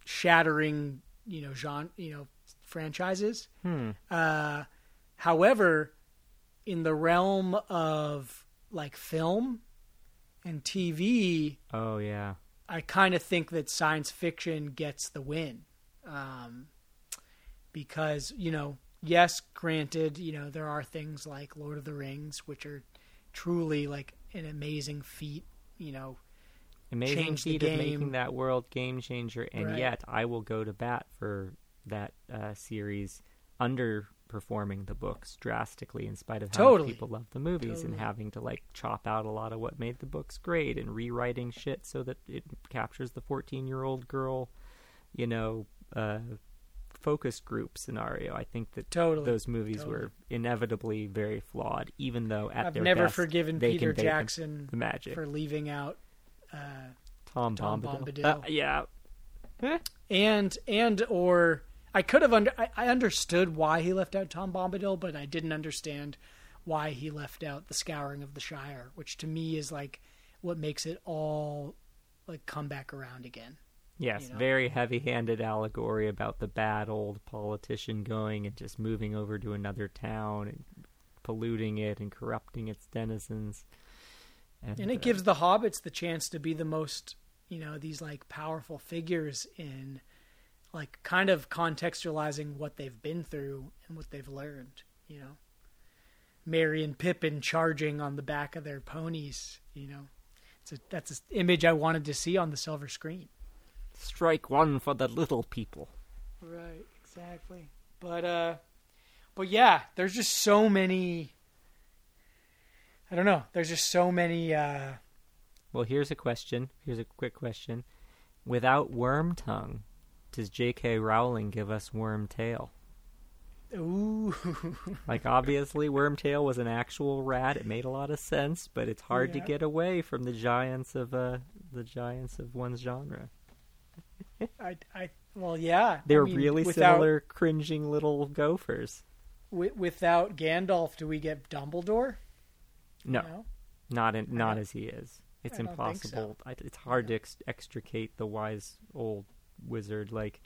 shattering, you know, genre, you know, franchises. Hmm. Uh, however, in the realm of like film and TV, Oh yeah. I kind of think that science fiction gets the win. Um, because, you know, yes, granted, you know, there are things like Lord of the Rings, which are truly like an amazing feat, you know, amazing feat of making that world game changer, and Right. yet I will go to bat for that uh, series underperforming the books drastically, in spite of how Totally. people love the movies and having to like chop out a lot of what made the books great and rewriting shit so that it captures the fourteen-year-old girl, you know, uh, focus group scenario. I think that Totally. those movies Totally. were inevitably very flawed, even though at I've never best, forgiven Peter Jackson the magic. for leaving out uh, Tom, Tom Bombadil. Bombadil. Uh, yeah, and and or I could have under I, I understood why he left out Tom Bombadil, but I didn't understand why he left out the Scouring of the Shire, which to me is like what makes it all like come back around again. Yes, you know? very heavy-handed allegory about the bad old politician going and just moving over to another town and polluting it and corrupting its denizens. And it uh, gives the hobbits the chance to be the most you know these like powerful figures in like kind of contextualizing what they've been through and what they've learned you know. Merry and Pippin charging on the back of their ponies you know. It's a, that's an image I wanted to see on the silver screen. Strike one for the little people. right exactly. But uh but yeah there's just so many I don't know there's just so many uh Well, here's a question. Here's a quick question. Without Wormtongue, does J.K. Rowling give us Wormtail? ooh <laughs> Like, obviously, Wormtail was an actual rat. It made a lot of sense, but it's hard to get away from the giants of uh, the giants of one's genre. I, I, well, yeah. They're I mean, really without, similar, cringing little gophers. wi- without Gandalf, do we get Dumbledore? No, No? not in, not as he is. It's I think so. impossible. I, it's hard to ex- extricate the wise old wizard. Like,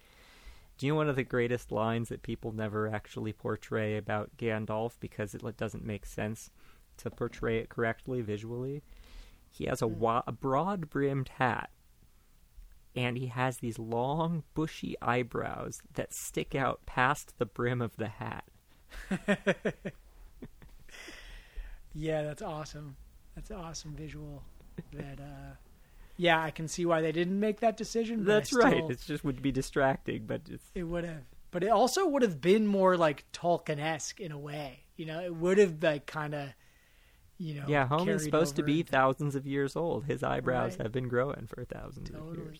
do you know one of the greatest lines that people never actually portray about Gandalf because it doesn't make sense to portray it correctly visually? He has a, Hmm. wa- a broad brimmed hat, and he has these long, bushy eyebrows that stick out past the brim of the hat. <laughs> Yeah, that's awesome. That's an awesome visual. <laughs> That, uh, yeah, I can see why they didn't make that decision. That's right. It just would be distracting, but it's It would have, but it also would have been more like Tolkien esque in a way. You know, it would have like kind of, you know, Yeah, home is supposed to be thousands of years old. His eyebrows Right. have been growing for thousands of years.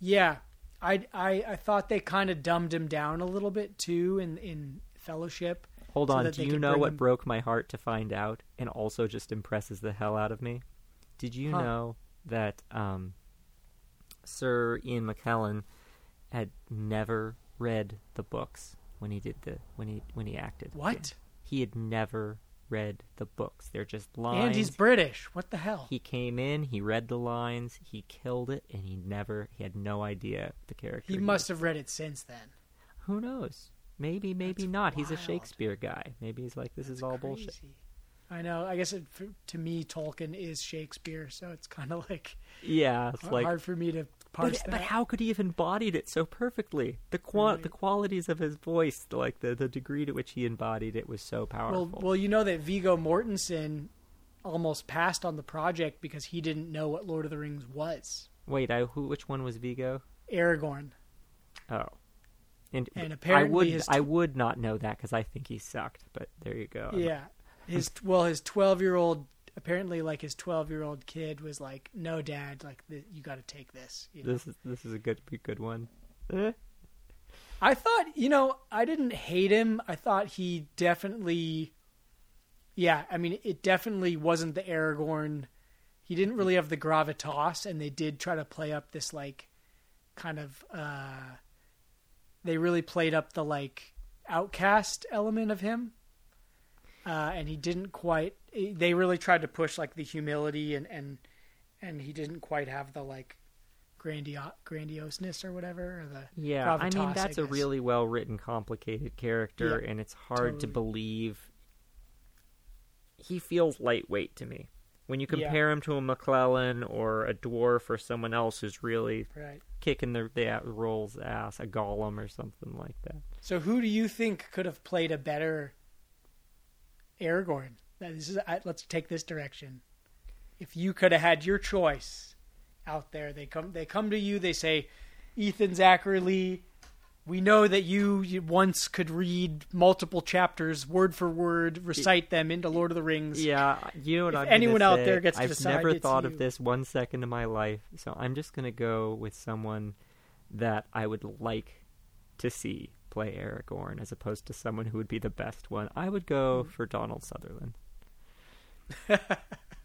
Yeah, I, I, I thought they kind of dumbed him down a little bit too in in Fellowship. Hold So on, do you know what him- broke my heart to find out and also just impresses the hell out of me? Did you Huh. know that um, Sir Ian McKellen had never read the books when he did the when he when he acted? What? He had never read the books. They're just lines. And he's British. What the hell? he came in, he read the lines, he killed it, and he never he had no idea the character. He was must have read it since then. Who knows? Maybe, maybe That's not. He's a. Shakespeare guy. Maybe he's like, this is all bullshit. I know. I guess it, for, to me, Tolkien is Shakespeare, so it's kind of <laughs> like, Yeah, it's h- like. hard for me to parse But, that. but how could he have embodied it so perfectly? The qua- Right. the qualities of his voice, like the, the degree to which he embodied it, was so well, powerful. well, you know that Viggo Mortensen almost passed on the project because he didn't know what Lord of the Rings was. Wait, I who? Which one was Viggo? Aragorn. Oh, and, And I apparently would his I would not know that because I think he sucked. But there you go. Yeah. His well, his twelve year old apparently like his twelve year old kid was like, "No, Dad, like th- you got to take this." You know? This is this is a good good one. Eh? I thought, you know, I didn't hate him. I thought he definitely, yeah, I mean, it definitely wasn't the Aragorn. He didn't really have the gravitas, and they did try to play up this like kind of. uh They really played up the like outcast element of him, uh, and he didn't quite. They really tried to push like the humility and and and he didn't quite have the like grandio- grandioseness or whatever or the Yeah, I mean that's a really well written, complicated character, Yeah, and it's hard to believe. He feels lightweight to me. When you Yeah. compare him to a McKellen or a dwarf or someone else who's really right. Kicking the, the role's ass, a Gollum or something like that. So who do you think could have played a better Aragorn? This is I- let's take this direction. If you could have had your choice out there, they come they come to you. They say, Ethan Zachary Lee, we know that you, you once could read multiple chapters word for word, recite them into Lord of the Rings. Yeah, you know what I'm anyone out say? there gets to I've decide, never thought you. of this one second in my life, so I'm just gonna go with someone that I would like to see play Aragorn, as opposed to someone who would be the best one. I would go Hmm. for Donald Sutherland. <laughs>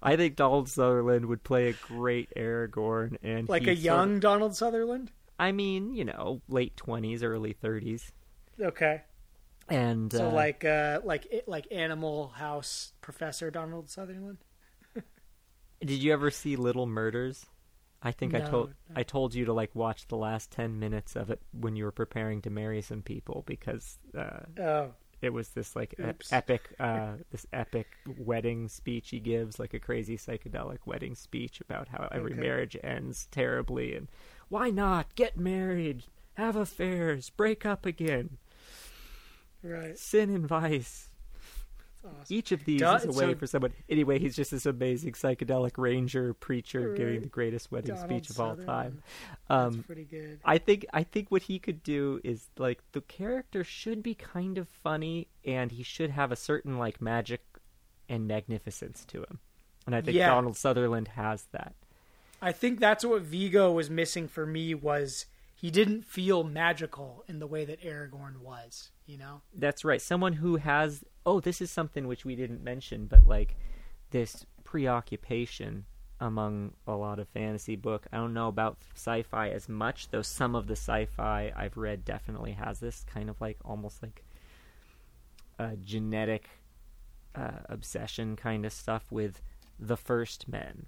I think Donald Sutherland would play a great Aragorn, and Like a sort young of- Donald Sutherland. I mean, you know, late twenties, early thirties, Okay. and So uh, like uh like like Animal House Professor Donald Sutherland. Did you ever see Little Murders? I think I told no. I told you to like watch the last ten minutes of it when you were preparing to marry some people because uh, Oh, it was this like Oops. epic uh, this epic wedding speech he gives, like a crazy psychedelic wedding speech about how every Okay. marriage ends terribly and why not get married, have affairs, break up again, right. sin and vice. Awesome. Each of these Don- is a way so- for someone. Anyway, he's just this amazing psychedelic ranger preacher giving the greatest wedding Donald speech of all time. Um, That's pretty good. I think I think what he could do is like the character should be kind of funny and he should have a certain like magic and magnificence to him. And I think Yeah. Donald Sutherland has that. I think that's what Viggo was missing for me was he didn't feel magical in the way that Aragorn was, you know? That's right. Someone who has oh, this is something which we didn't mention, but like this preoccupation among a lot of fantasy book. I don't know about sci-fi as much, though some of the sci-fi I've read definitely has this kind of like almost like a genetic uh, obsession kind of stuff with the first men.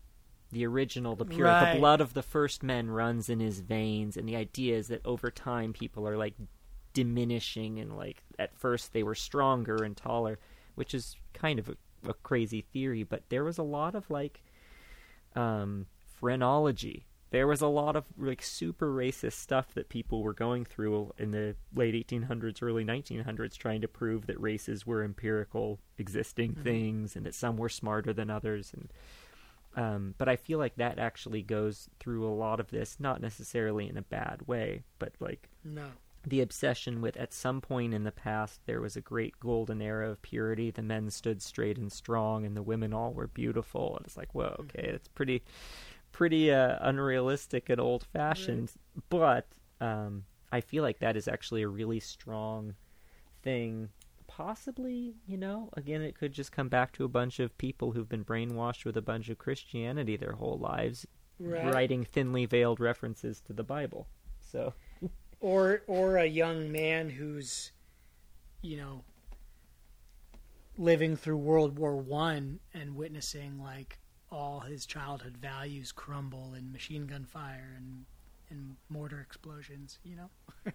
The original, the pure, Right. the blood of the first men runs in his veins, and the idea is that over time people are like diminishing, and like at first they were stronger and taller, which is kind of a, a crazy theory. But there was a lot of like um, phrenology. There was a lot of like super racist stuff that people were going through in the late 1800s, early 1900s, trying to prove that races were empirical, existing things, and that some were smarter than others. And um, but I feel like that actually goes through a lot of this, not necessarily in a bad way, but like No. the obsession with at some point in the past there was a great golden era of purity. The men stood straight and strong and the women all were beautiful. And it's like whoa okay it's pretty pretty uh, unrealistic and old fashioned but um, i feel like that is actually a really strong thing possibly you know again it could just come back to a bunch of people who've been brainwashed with a bunch of christianity their whole lives Right. writing thinly veiled references to the bible so <laughs> Or or a young man who's, you know, living through World War One and witnessing like all his childhood values crumble in machine gun fire and and mortar explosions, you know? <laughs>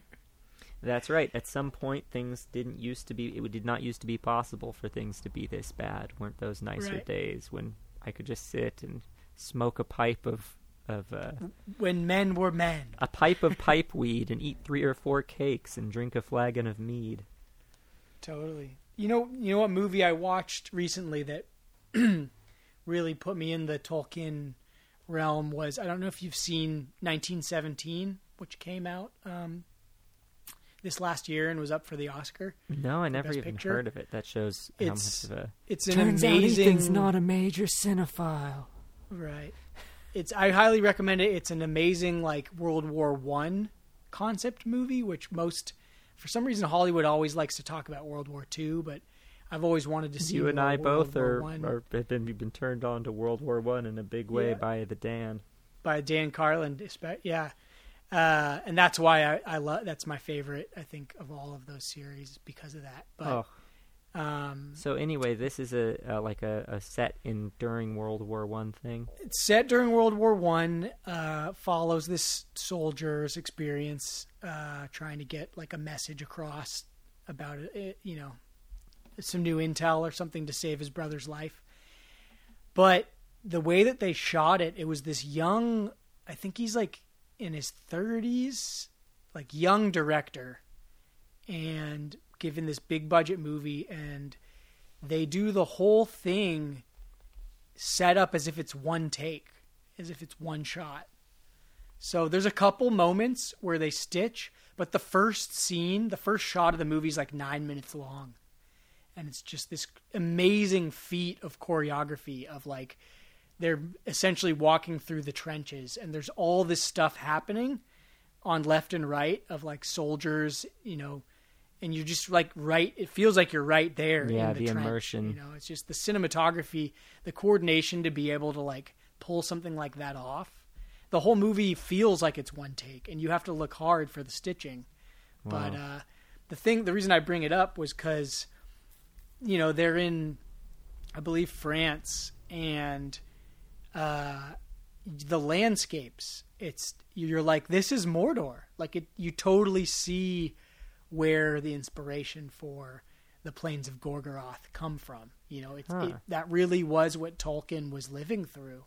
That's right. At some point, things didn't used to be. It did not used to be possible for things to be this bad. Weren't those nicer Right. days when I could just sit and smoke a pipe of of uh, When men were men. a pipe of pipe weed and eat three or four cakes and drink a flagon of mead? Totally. You know, you know what movie I watched recently that <clears throat> really put me in the Tolkien realm was I don't know if you've seen 1917, which came out um, this last year and was up for the Oscar. No, I never even Picture? heard of it. That shows It's- how much of a It's an amazing. Not a major cinephile. right. It's I highly recommend it. It's an amazing like World War One concept movie, which most for some reason Hollywood always likes to talk about World War Two, but I've always wanted to see You and I both World are, are have been been turned on to World War One in a big way Yeah. by the Dan. by Dan Carlin. Yeah, uh, and that's why I, I love. That's my favorite. I think of all of those series because of that. But oh, um, so anyway, this is a, like a, a set in during World War One thing. it's set during World War One. Uh, follows this soldier's experience uh, trying to get like a message across about it. it- You know, some new intel or something to save his brother's life. But the way that they shot it, it was this young. I think he's like in his thirties, like young director, and given this big budget movie, and they do the whole thing set up as if it's one take, as if it's one shot. So there's a couple moments where they stitch, but the first scene, the first shot of the movie is like nine minutes long. And it's just this amazing feat of choreography of like they're essentially walking through the trenches and there's all this stuff happening on left and right of like soldiers, you know, and you're just like right it feels like you're right there Yeah, in the, the trench, immersion. you know it's just the cinematography the coordination to be able to like pull something like that off the whole movie feels like it's one take and you have to look hard for the stitching Wow. but uh the thing the reason i bring it up was because you know they're in i believe france and uh the landscapes. It's you're like this is Mordor. Like it, you totally see where the inspiration for the plains of Gorgoroth come from. You know, it's, Huh. it, that really was what Tolkien was living through.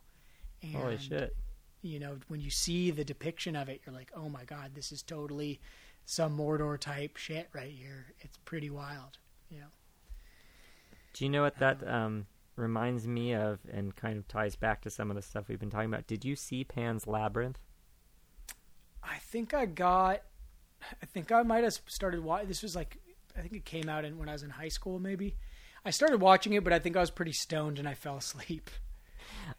And, Holy shit! You know, when you see the depiction of it, you're like, oh my god, this is totally some Mordor type shit right here. It's pretty wild. You know. Do you know what that um, reminds me of, and kind of ties back to some of the stuff we've been talking about? Did you see Pan's Labyrinth? I think I got. I think I might have started watching. This was like, I think it came out in, when I was in high school. Maybe I started watching it, but I think I was pretty stoned and I fell asleep. <laughs>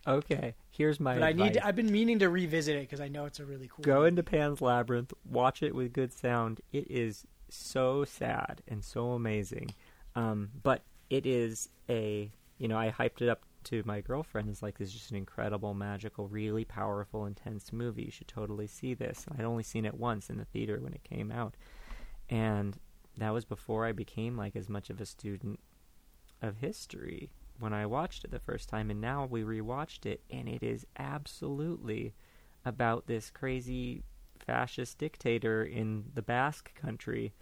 Okay, here's my But I need. To, I've been meaning to revisit it because I know it's a really cool. Go movie. into Pan's Labyrinth, watch it with good sound. It is so sad and so amazing. Um, but it is a, you know, I hyped it up to my girlfriend. It's like, this is just an incredible, magical, really powerful, intense movie. You should totally see this. I'd only seen it once in the theater when it came out. And that was before I became like as much of a student of history when I watched it the first time, and now we rewatched it, and it is absolutely about this crazy fascist dictator in the Basque country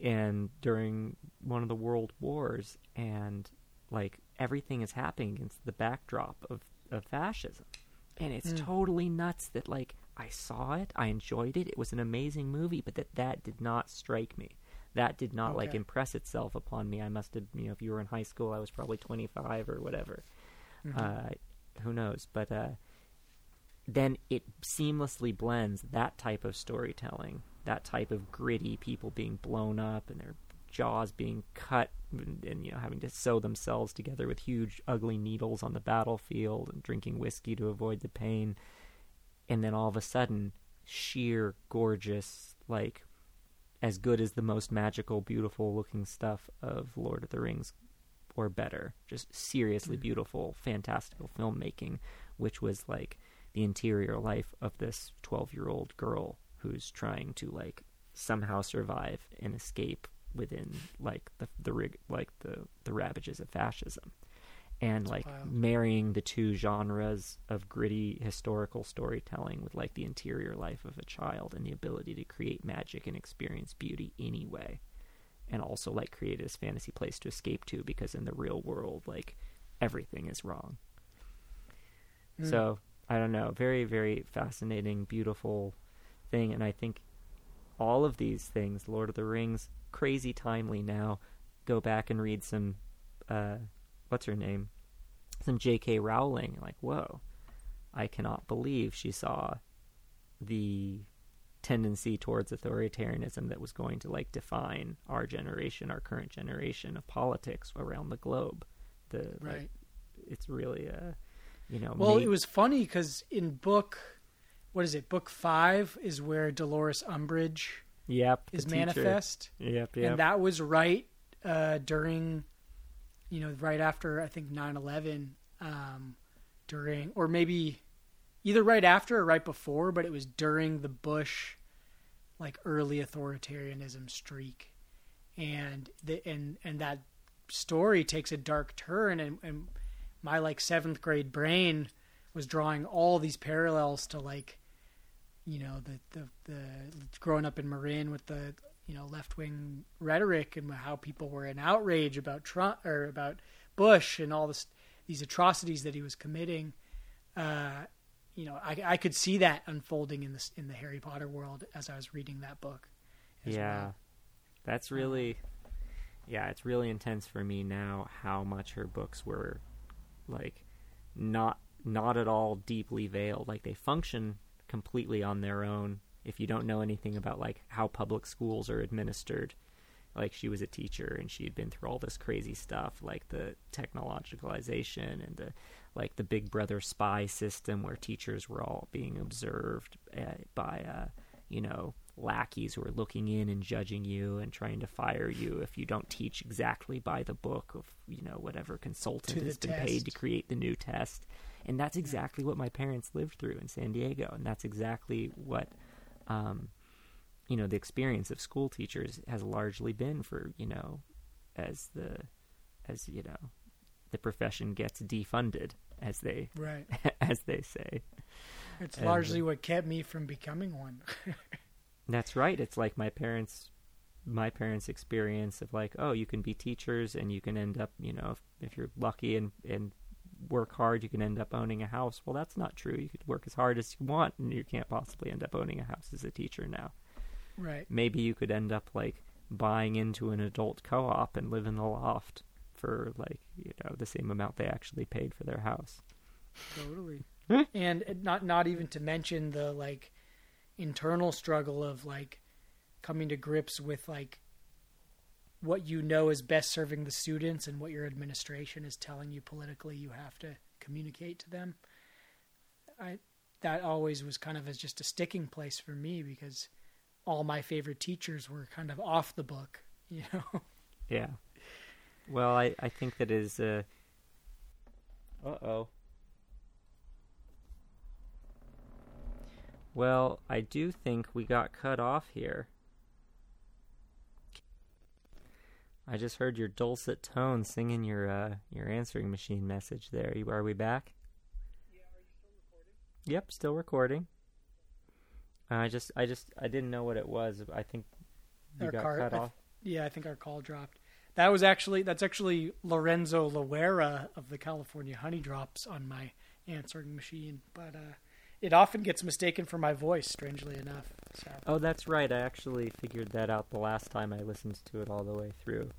and during one of the world wars and like everything is happening against the backdrop of, of fascism. And it's Mm. totally nuts that like i saw it i enjoyed it it was an amazing movie but that that did not strike me. That did not like impress itself upon me. I must have you know if you were in high school i was probably 25 or whatever. Mhm. uh, who knows? But uh, then it seamlessly blends that type of storytelling, that type of gritty people being blown up and their jaws being cut and, and you know having to sew themselves together with huge ugly needles on the battlefield and drinking whiskey to avoid the pain and then all of a sudden sheer gorgeous like as good as the most magical beautiful looking stuff of Lord of the Rings or better just seriously Mhm. beautiful fantastical filmmaking which was like the interior life of this 12 year old girl who's trying to like somehow survive and escape within like the the rig like the the ravages of fascism. And like marrying the two genres of gritty historical storytelling with like the interior life of a child and the ability to create magic and experience beauty anyway. And also like create this fantasy place to escape to because in the real world like everything is wrong. Mm. so I don't know, very very fascinating, beautiful thing, and I think all of these things, Lord of the Rings, crazy timely now. Go back and read some, uh, what's her name, some J.K. Rowling. Like, whoa, I cannot believe she saw the tendency towards authoritarianism that was going to like define our generation, our current generation of politics around the globe. The like, right. it's really uh you know Well, made- it was funny because in book, what is it? Book five is where Dolores Umbridge yep is manifest, yep yep. and that was right uh, during, you know, right after I think 9-11, um, during or maybe either right after or right before, but it was during the Bush, like early authoritarianism streak, and the and and that story takes a dark turn, and and my like seventh grade brain was drawing all these parallels to like you know the the, the growing up in Marin with the you know left wing rhetoric and how people were in outrage about Trump or about Bush and all this these atrocities that he was committing. Uh, you know, I, I could see that unfolding in this in the Harry Potter world as I was reading that book. as yeah well. that's really yeah it's really intense for me now how much her books were like not not at all deeply veiled like they function completely on their own. If you don't know anything about like how public schools are administered like she was a teacher and she had been through all this crazy stuff like the technologicalization and the like the big brother spy system where teachers were all being observed uh, by uh, you know lackeys who are looking in and judging you and trying to fire you if you don't teach exactly by the book of you know whatever consultant has been paid to create the new test and that's exactly what my parents lived through in San Diego and that's exactly what um, you know the experience of school teachers has largely been for you know as the as you know the profession gets defunded as they Right. <laughs> as they say It's And- largely what kept me from becoming one. <laughs> That's right. It's like my parents my parents' experience of like, oh, you can be teachers and you can end up, you know, if, if you're lucky and and work hard, you can end up owning a house. Well, that's not true. You could work as hard as you want and you can't possibly end up owning a house as a teacher now. right. Maybe you could end up like buying into an adult co-op and live in the loft for like, you know, the same amount they actually paid for their house. Totally. <laughs> And not not even to mention the like internal struggle of like coming to grips with like what you know is best serving the students and what your administration is telling you politically you have to communicate to them. I that always was kind of as just a sticking place for me because all my favorite teachers were kind of off the book, <laughs> you know. Yeah. Well, I, I think that is uh Uh-oh. Well, I do think we got cut off here. I just heard your dulcet tone singing your uh your answering machine message there. You are we back? Yep, still recording. I just I just I didn't know what it was. I think you Our got car- cut I- off. Yeah, I think our call dropped. That was actually that's actually Lorenzo Loera of the California Honeydrops on my answering machine, but uh, it often gets mistaken for my voice. Strangely enough, so Oh, that's right. I actually figured that out the last time I listened to it all the way through.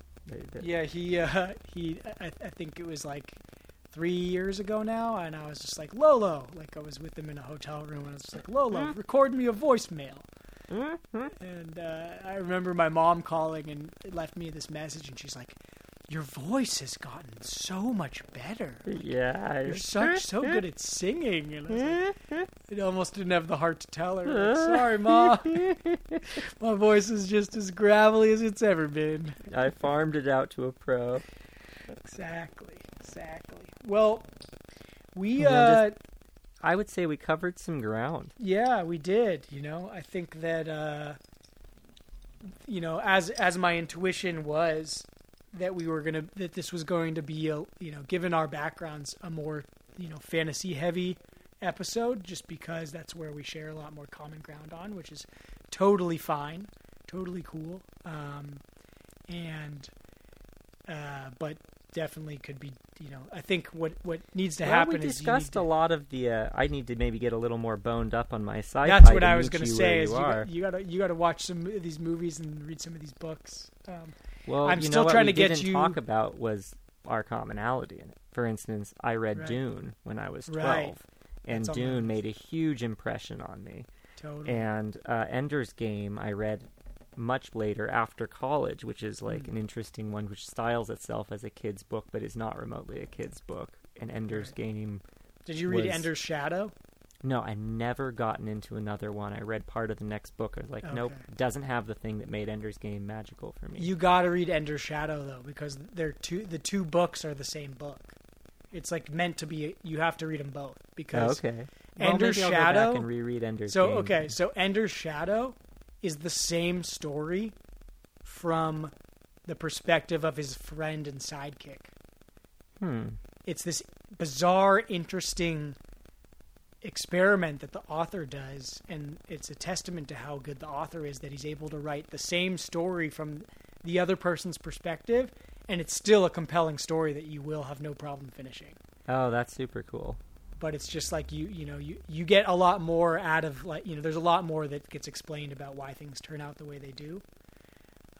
Yeah, he uh, he I, I think it was like three years ago now, and I was just like Lolo, like I was with him in a hotel room, and I was just like Lolo, record me a voicemail. And uh, I remember my mom calling and left me this message, and she's like, "Your voice has gotten so much better." Yeah. You're such so good at singing, and I like, I almost didn't have the heart to tell her. Like, Sorry, mom, <laughs> my voice is just as gravelly as it's ever been. I farmed it out to a pro. Exactly, exactly. Well, we uh, just- I would say we covered some ground. yeah, we did. You know, I think that uh, you know, as as my intuition was that we were gonna that this was going to be a you know, given our backgrounds, a more you know fantasy heavy episode, just because that's where we share a lot more common ground on, which is totally fine, totally cool, um, and uh, but definitely could be you know I think what what needs to well, happen we is you need discussed to- a lot of the. Uh, I need to maybe get a little more boned up on my sci-fi. That's what I was going to say. is you you, are. got, you gotta you gotta watch some of these movies and read some of these books. Um, Well, I'm still what trying to get you- talk about was our commonality in it. For instance, I read Right. Dune when I was twelve, Right. and That's Dune made a huge impression on me. totally. And uh, Ender's Game I read much later after college, which is like Hmm. an interesting one, which styles itself as a kid's book, but is not remotely a kid's book. And Ender's Right. Game, Did you read was- Ender's Shadow? no, I've never gotten into another one. I read part of the next book. I was like, nope, doesn't have the thing that made Ender's Game magical for me. You got to read Ender's Shadow though, because they're two. The two books are the same book. It's like meant to be. You have to read them both Oh, because okay. Well, Ender's go Shadow- and reread Ender's So Game. okay, so Ender's Shadow is the same story from the perspective of his friend and sidekick. Hmm. It's this bizarre, interesting experiment that the author does, and it's a testament to how good the author is that he's able to write the same story from the other person's perspective, and it's still a compelling story that you will have no problem finishing. Oh, that's super cool. But it's just like you, you know, you you get a lot more out of like you know, there's a lot more that gets explained about why things turn out the way they do.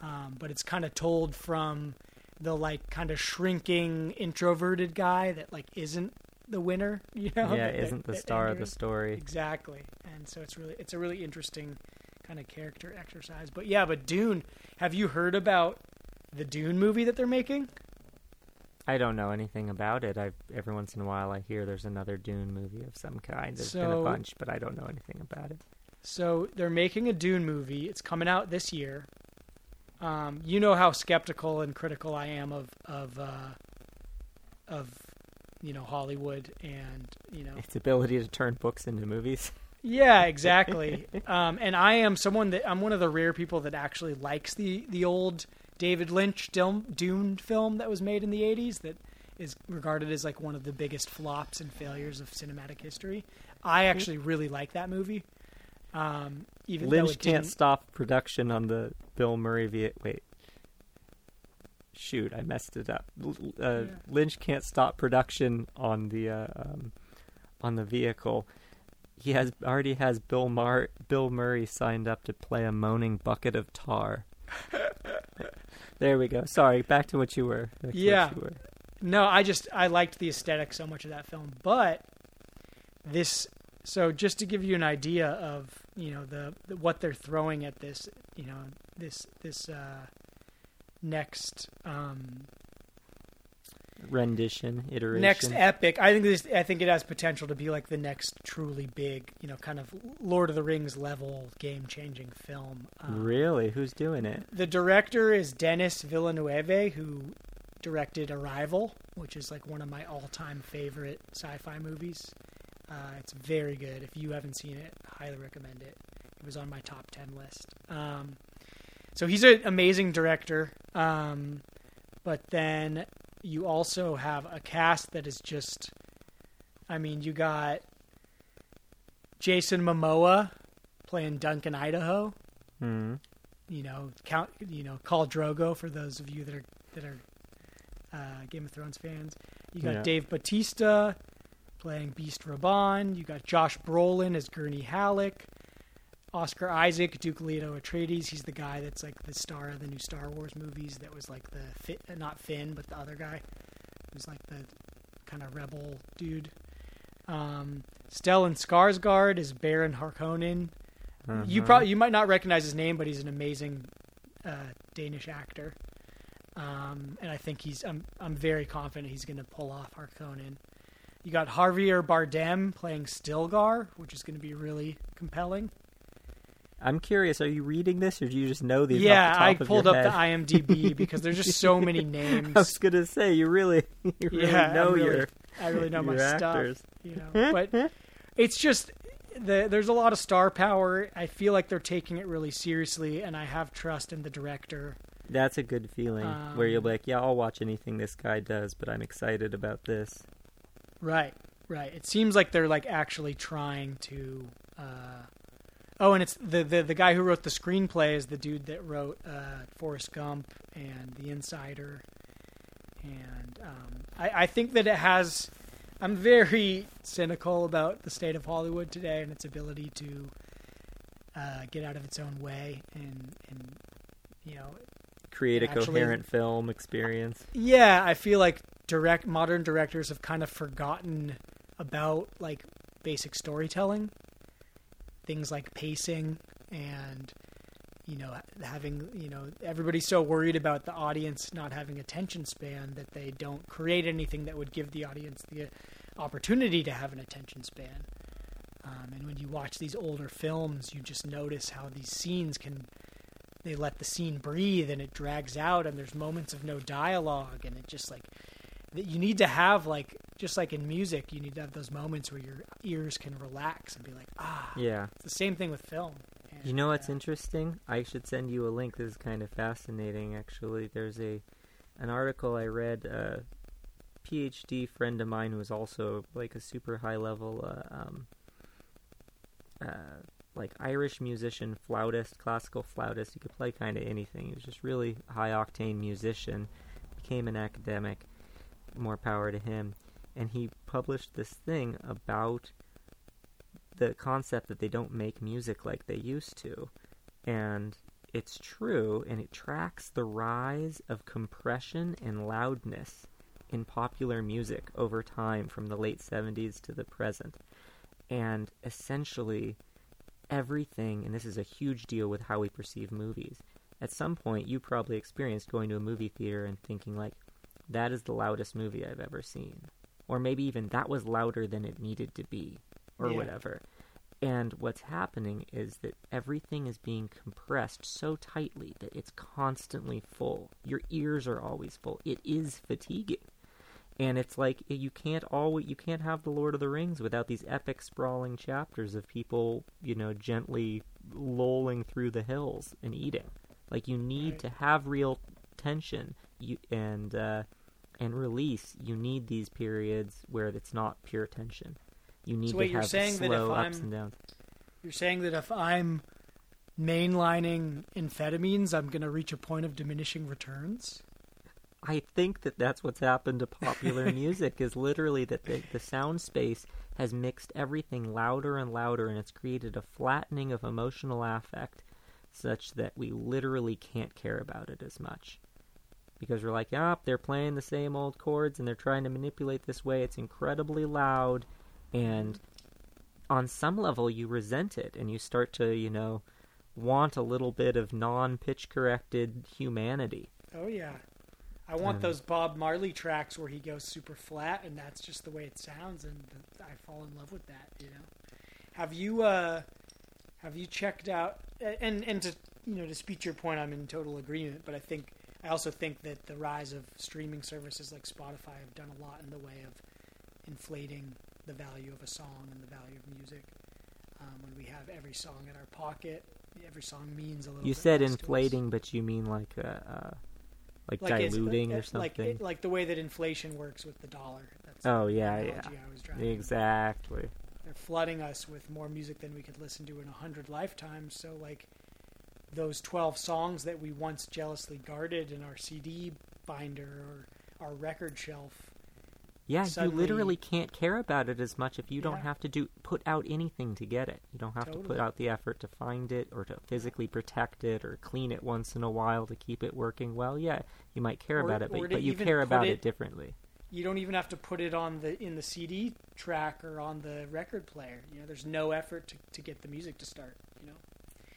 Um, but it's kind of told from the like kind of shrinking introverted guy that like isn't the winner, <laughs> you know? yeah, that- isn't the that star of the story. Exactly. And so it's really it's a really interesting kind of character exercise. But yeah, but Dune, have you heard about the Dune movie that they're making? I don't know anything about it. I every once in a while I hear there's another Dune movie of some kind. There's been a bunch, but I don't know anything about it. So they're making a Dune movie. It's coming out this year. Um, you know how skeptical and critical I am of of uh, of you know Hollywood and you know Its ability to turn books into movies. yeah <laughs> exactly. um, and I am someone that I'm one of the rare people that actually likes the the old David Lynch Dune, Dune film that was made in the '80s that is regarded as like one of the biggest flops and failures of cinematic history. I actually really like that movie. Um, even Lynch it can't stop production on the Bill Murray v. Wait. Shoot, I messed it up. L- Uh, Yeah. Lynch can't stop production on the uh, um, on the vehicle. He has already has Bill Mar- Bill Murray signed up to play a moaning bucket of tar. <laughs> there we go. Sorry, back to what you were. Yeah. you were. No, I just I liked the aesthetic so much of that film, but this. So just to give you an idea of you know the, the what they're throwing at this, you know this this uh, next um, rendition iteration. next epic. I think this. I think it has potential to be like the next truly big, you know, kind of Lord of the Rings level game changing film. Um, really, who's doing it? The director is Denis Villeneuve, who directed Arrival, which is like one of my all-time favorite sci-fi movies. Uh, it's very good. If you haven't seen it, I highly recommend it. It was on my top ten list. Um, so he's an amazing director. Um, but then you also have a cast that is just. I mean, you got Jason Momoa playing Duncan Idaho Hmm. you know, count, you know, Khal Drogo for those of you that are that are uh, Game of Thrones fans. You got Yeah. Dave Bautista playing Beast Rabban. You got Josh Brolin as Gurney Halleck. Oscar Isaac, Duke Leto Atreides. He's the guy that's like the star of the new Star Wars movies. That was like the fit, not Finn, but the other guy, who's like the kind of rebel dude. Um, Stellan Skarsgård is Baron Harkonnen. You Uh-huh. probably you might not recognize his name, but he's an amazing uh, Danish actor, um, and I think he's. I'm I'm very confident he's going to pull off Harkonnen. You got Javier Bardem playing Stilgar, which is going to be really compelling. I'm curious. Are you reading this, or do you just know these? yeah, the top I pulled up the? IMDb <laughs> because there's just so many names. <laughs> I was gonna say you really, <laughs> you really Yeah, I know really- your, I really know my your stuff. you know. But it's just the, there's a lot of star power. I feel like they're taking it really seriously, and I have trust in the director. That's a good feeling where you'll be Um, like, yeah, I'll watch anything this guy does, but I'm excited about this. Right, right. It seems like they're like actually trying to. Uh... Oh, and it's the, the the guy who wrote the screenplay is the dude that wrote uh, Forrest Gump and The Insider, and um, I, I think that it has. I'm very <laughs> cynical about the state of Hollywood today and its ability to uh, get out of its own way and and you know Create a Actually- coherent film experience. Yeah, I feel like direct modern directors have kind of forgotten about like basic storytelling, things like pacing and you know having you know everybody's so worried about the audience not having attention span that they don't create anything that would give the audience the opportunity to have an attention span. Um, and when you watch these older films, you just notice how these scenes can they let the scene breathe and it drags out and there's moments of no dialogue and it just like that you need to have like just like in music you need to have those moments where your ears can relax and be like ah Yeah. it's the same thing with film And, You know what's uh, interesting? I should send you a link. This is kind of fascinating, actually. There's a an article I read. A PhD friend of mine who was also like a super high level, uh, um, uh, like Irish musician, flautist, classical flautist. He could play kind of anything. He was just really high octane musician. Became an academic. More power to him. And he published this thing about the concept that they don't make music like they used to. And it's true, and it tracks the rise of compression and loudness in popular music over time from the late 70s to the present. And essentially, everything, and this is a huge deal with how we perceive movies. At some point, you probably experienced going to a movie theater and thinking, like, that is the loudest movie I've ever seen. Or maybe even that was louder than it needed to be, or Yeah. whatever. And what's happening is that everything is being compressed so tightly that it's constantly full. Your ears are always full. It is fatiguing. And it's like you can't always you can't have the Lord of the Rings without these epic sprawling chapters of people, you know, gently lolling through the hills and eating. Like you need Right. to have real tension you, and uh, and release. You need these periods where it's not pure tension. you need So wait, to you're have saying that if slow ups I'm- and downs. You're saying that if I'm mainlining amphetamines, I'm going to reach a point of diminishing returns? I think that that's what's happened to popular <laughs> music is literally that the, the sound space has mixed everything louder and louder and it's created a flattening of emotional affect such that we literally can't care about it as much. Because you're like, ah, they're playing the same old chords and they're trying to manipulate this way. It's incredibly loud and on some level you resent it and you start to, you know, want a little bit of non pitch corrected humanity. Oh yeah. I want Um, those Bob Marley tracks where he goes super flat and that's just the way it sounds and I fall in love with that, you know. Have you uh have you checked out and and to you know to speak to your point I'm in total agreement, but I think I also think that the rise of streaming services like Spotify have done a lot in the way of inflating the value of a song and the value of music. Um, when we have every song in our pocket, every song means a little. You bit said less to us. inflating, but you mean like uh, uh like, like diluting or something? Like, it- like the way that inflation works with the dollar. That's Oh, the yeah, yeah. I was exactly. They're flooding us with more music than we could listen to in a hundred lifetimes. So like those twelve songs that we once jealously guarded in our CD binder or our record shelf. Yeah, Suddenly- you literally can't care about it as much if you don't Yeah. have to do put out anything to get it. You don't have to put out the effort to find it or to physically protect it or clean it once in a while to keep it working well. Yeah, you might care Or- about it, but, but you care about it, it- differently. You don't even have to put it on the in the CD track or on the record player. You know, there's no effort to, to get the music to start. You know.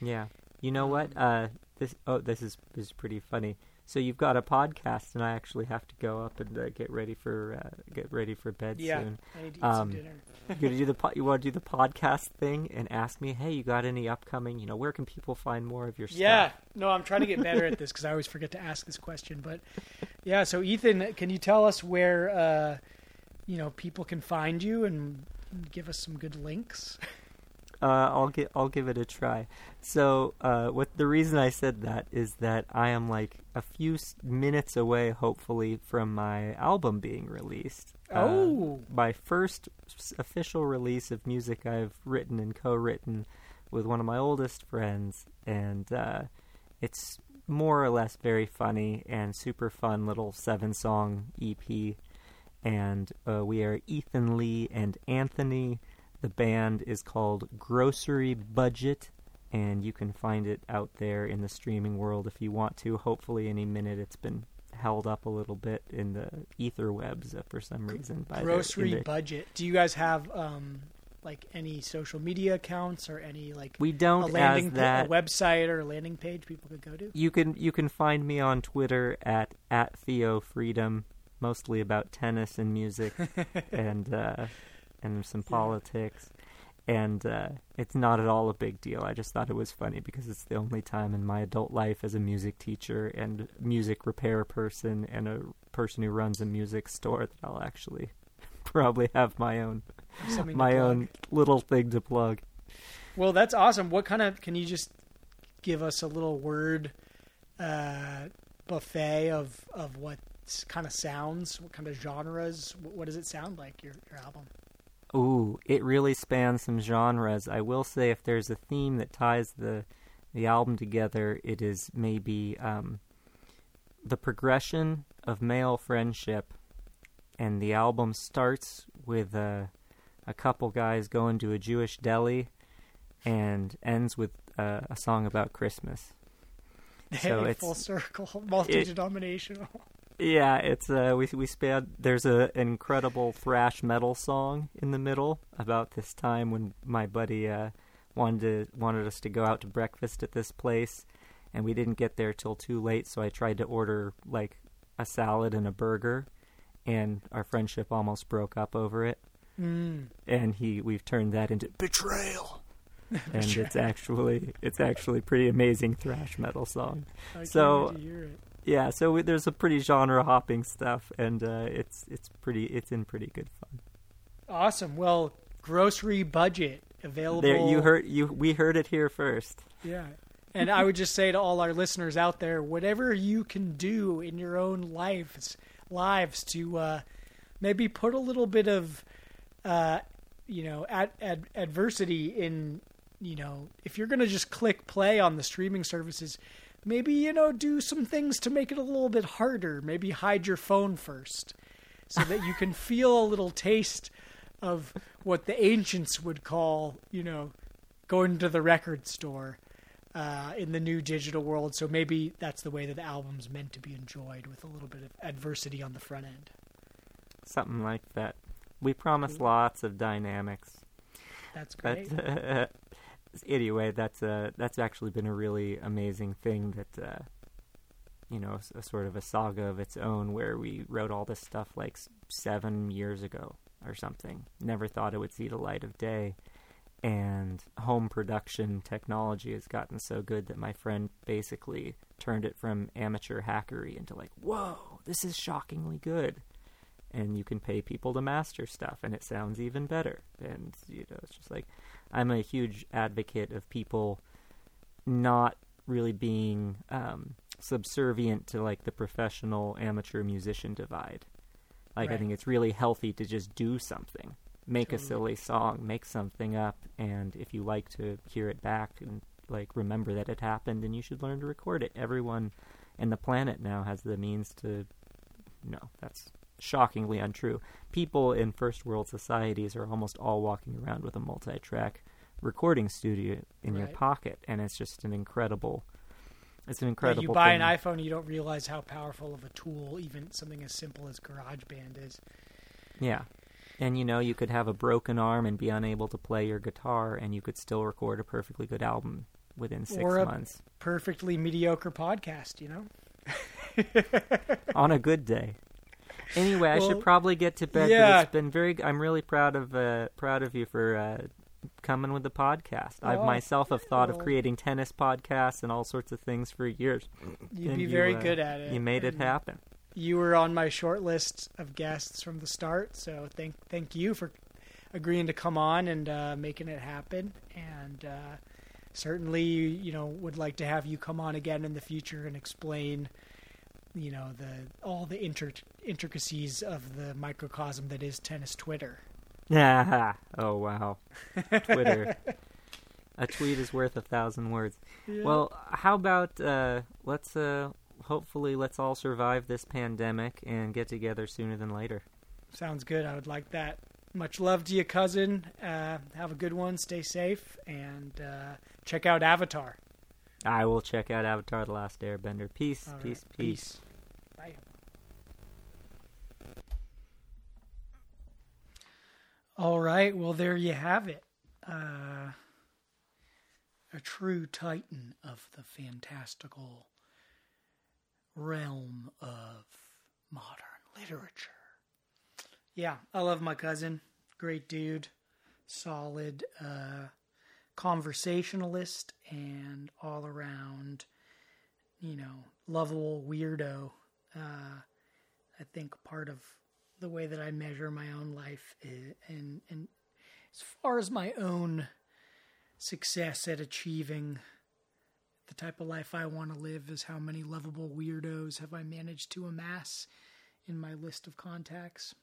Yeah. You know what? Uh this oh this is is pretty funny. So you've got a podcast and I actually have to go up and uh, get ready for uh, get ready for bed Yeah, soon. I need to eat Um, some dinner. you gonna do the po- you want to do the podcast thing and ask me, hey, you got any upcoming? You know, where can people find more of your stuff? Yeah, no, I'm trying to get better at this because I always forget to ask this question. But yeah, so Ethan, can you tell us where uh, you know people can find you and give us some good links? <laughs> Uh, I'll get I'll give it a try. So, uh, what the reason I said that is that I am like a few minutes away, hopefully, from my album being released. Uh, Oh. my first official release of music I've written and co-written with one of my oldest friends, and uh, it's more or less very funny and super fun little seven-song EP. And uh, we are Ethan Lee and Anthony. The band is called Grocery Budget, and you can find it out there in the streaming world if you want to. Hopefully, any minute it's been held up a little bit in the ether webs uh, for some reason. By Grocery the- budget. Do you guys have um, like any social media accounts or any like we don't a landing as pa- that. a website or a landing page people could go to? You can you can find me on Twitter at at Theo Freedom, mostly about tennis and music <laughs> and uh, and some politics. And uh, it's not at all a big deal. I just thought it was funny because it's the only time in my adult life as a music teacher and music repair person and a person who runs a music store that I'll actually <laughs> probably have my own Something my own little thing to plug. Well, that's awesome. What kind of can you just give us a little word uh, buffet of of what kind of sounds, what kind of genres? What, what does it sound like your your album? Ooh, it really spans some genres. I will say if there's a theme that ties the the album together, it is maybe um, the progression of male friendship, and the album starts with a a couple guys going to a Jewish deli, and ends with uh, a song about Christmas. So it's- full circle, <laughs> multi denominational. Yeah, it's uh we we span there's a an incredible thrash metal song in the middle about this time when my buddy uh wanted to, wanted us to go out to breakfast at this place and we didn't get there till too late so I tried to order like a salad and a burger and our friendship almost broke up over it. Mm. and he we've turned that into betrayal. <laughs> And it's actually it's actually pretty amazing thrash metal song. So- wait to hear it. yeah, so there's a pretty genre hopping stuff, and uh, it's it's pretty it's in pretty good fun. Awesome. Well, grocery budget available. There, you heard you we heard it here first. Yeah. And I would just say to all our listeners out there, whatever you can do in your own lives, lives to uh, maybe put a little bit of uh, you know, ad, ad, adversity in, you know, if you're going to just click play on the streaming services, maybe, you know, do some things to make it a little bit harder. Maybe hide your phone first so that you can <laughs> feel a little taste of what the ancients would call, you know, going to the record store uh, in the new digital world. So maybe that's the way that the album's meant to be enjoyed with a little bit of adversity on the front end. Something like that. We promise lots of dynamics. That's great. But, <laughs> anyway, that's uh, that's actually been a really amazing thing that uh, you know, a, a sort of a saga of its own where we wrote all this stuff like seven years ago or something. Never thought it would see the light of day. And home production technology has gotten so good that my friend basically turned it from amateur hackery into like, whoa, this is shockingly good. And you can pay people to master stuff, and it sounds even better. And, you know, it's just like, I'm a huge advocate of people not really being um, subservient to like the professional amateur musician divide. Like right. I think it's really healthy to just do something. Make totally. a silly song, make something up and if you like to hear it back and like remember that it happened and you should learn to record it. Everyone in the planet now has the means to no, that's shockingly untrue. People in first world societies are almost all walking around with a multi-track recording studio in right. your pocket and it's just an incredible it's an incredible. Yeah, you buy thing. an iPhone, you don't realize how powerful of a tool even something as simple as GarageBand is. Yeah, and you know you could have a broken arm and be unable to play your guitar, and you could still record a perfectly good album within six or a months. Perfectly mediocre podcast, you know. <laughs> On a good day. Anyway, well, I should probably get to bed. Yeah. It's been very. I'm really proud of uh, proud of you for uh, coming with the podcast. Oh, I myself have thought of creating tennis podcasts and all sorts of things for years. You'd and be very uh, good at it. You made it happen. You were on my short list of guests from the start, so thank thank you for agreeing to come on and uh, making it happen. And uh, certainly, you know, would like to have you come on again in the future and explain, you know, the all the inter- intricacies of the microcosm that is tennis Twitter. Yeah. <laughs> oh wow. <laughs> Twitter. a tweet is worth a thousand words. Yeah. Well, how about uh, let's uh, hopefully let's all survive this pandemic and get together sooner than later. Sounds good. I would like that. Much love to you, cousin. Uh, have a good one. Stay safe and uh, check out Avatar. I will check out Avatar: The Last Airbender. Peace, all peace, peace. peace. All right. Well, there you have it. Uh, a true titan of the fantastical realm of modern literature. Yeah, I love my cousin. Great dude. Solid uh, conversationalist and all around, you know, lovable weirdo. Uh, I think part of the way that I measure my own life and and as far as my own success at achieving the type of life I want to live is how many lovable weirdos have I managed to amass in my list of contacts.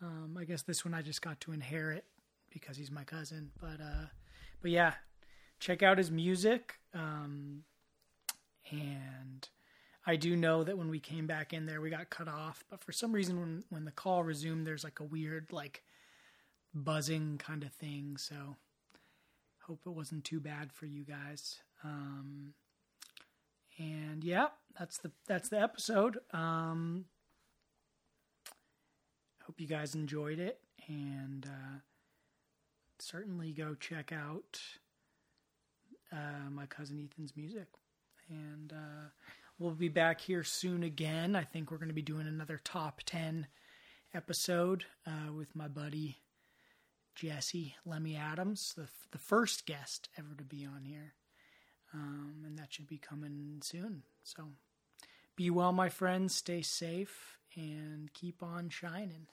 Um, I guess this one I just got to inherit because he's my cousin, but uh, but yeah, check out his music um, and I do know that when we came back in there, we got cut off. But for some reason, when when the call resumed, there's like a weird like buzzing kind of thing. So hope it wasn't too bad for you guys. Um, and yeah, that's the that's the episode. Um, hope you guys enjoyed it, and uh, certainly go check out uh, my cousin Ethan's music. And uh, We'll be back here soon again. I think we're going to be doing another top 10 episode uh, with my buddy Jesse Lemmy Adams, the, the first guest ever to be on here. Um, and that should be coming soon. So be well, my friends. Stay safe and keep on shining.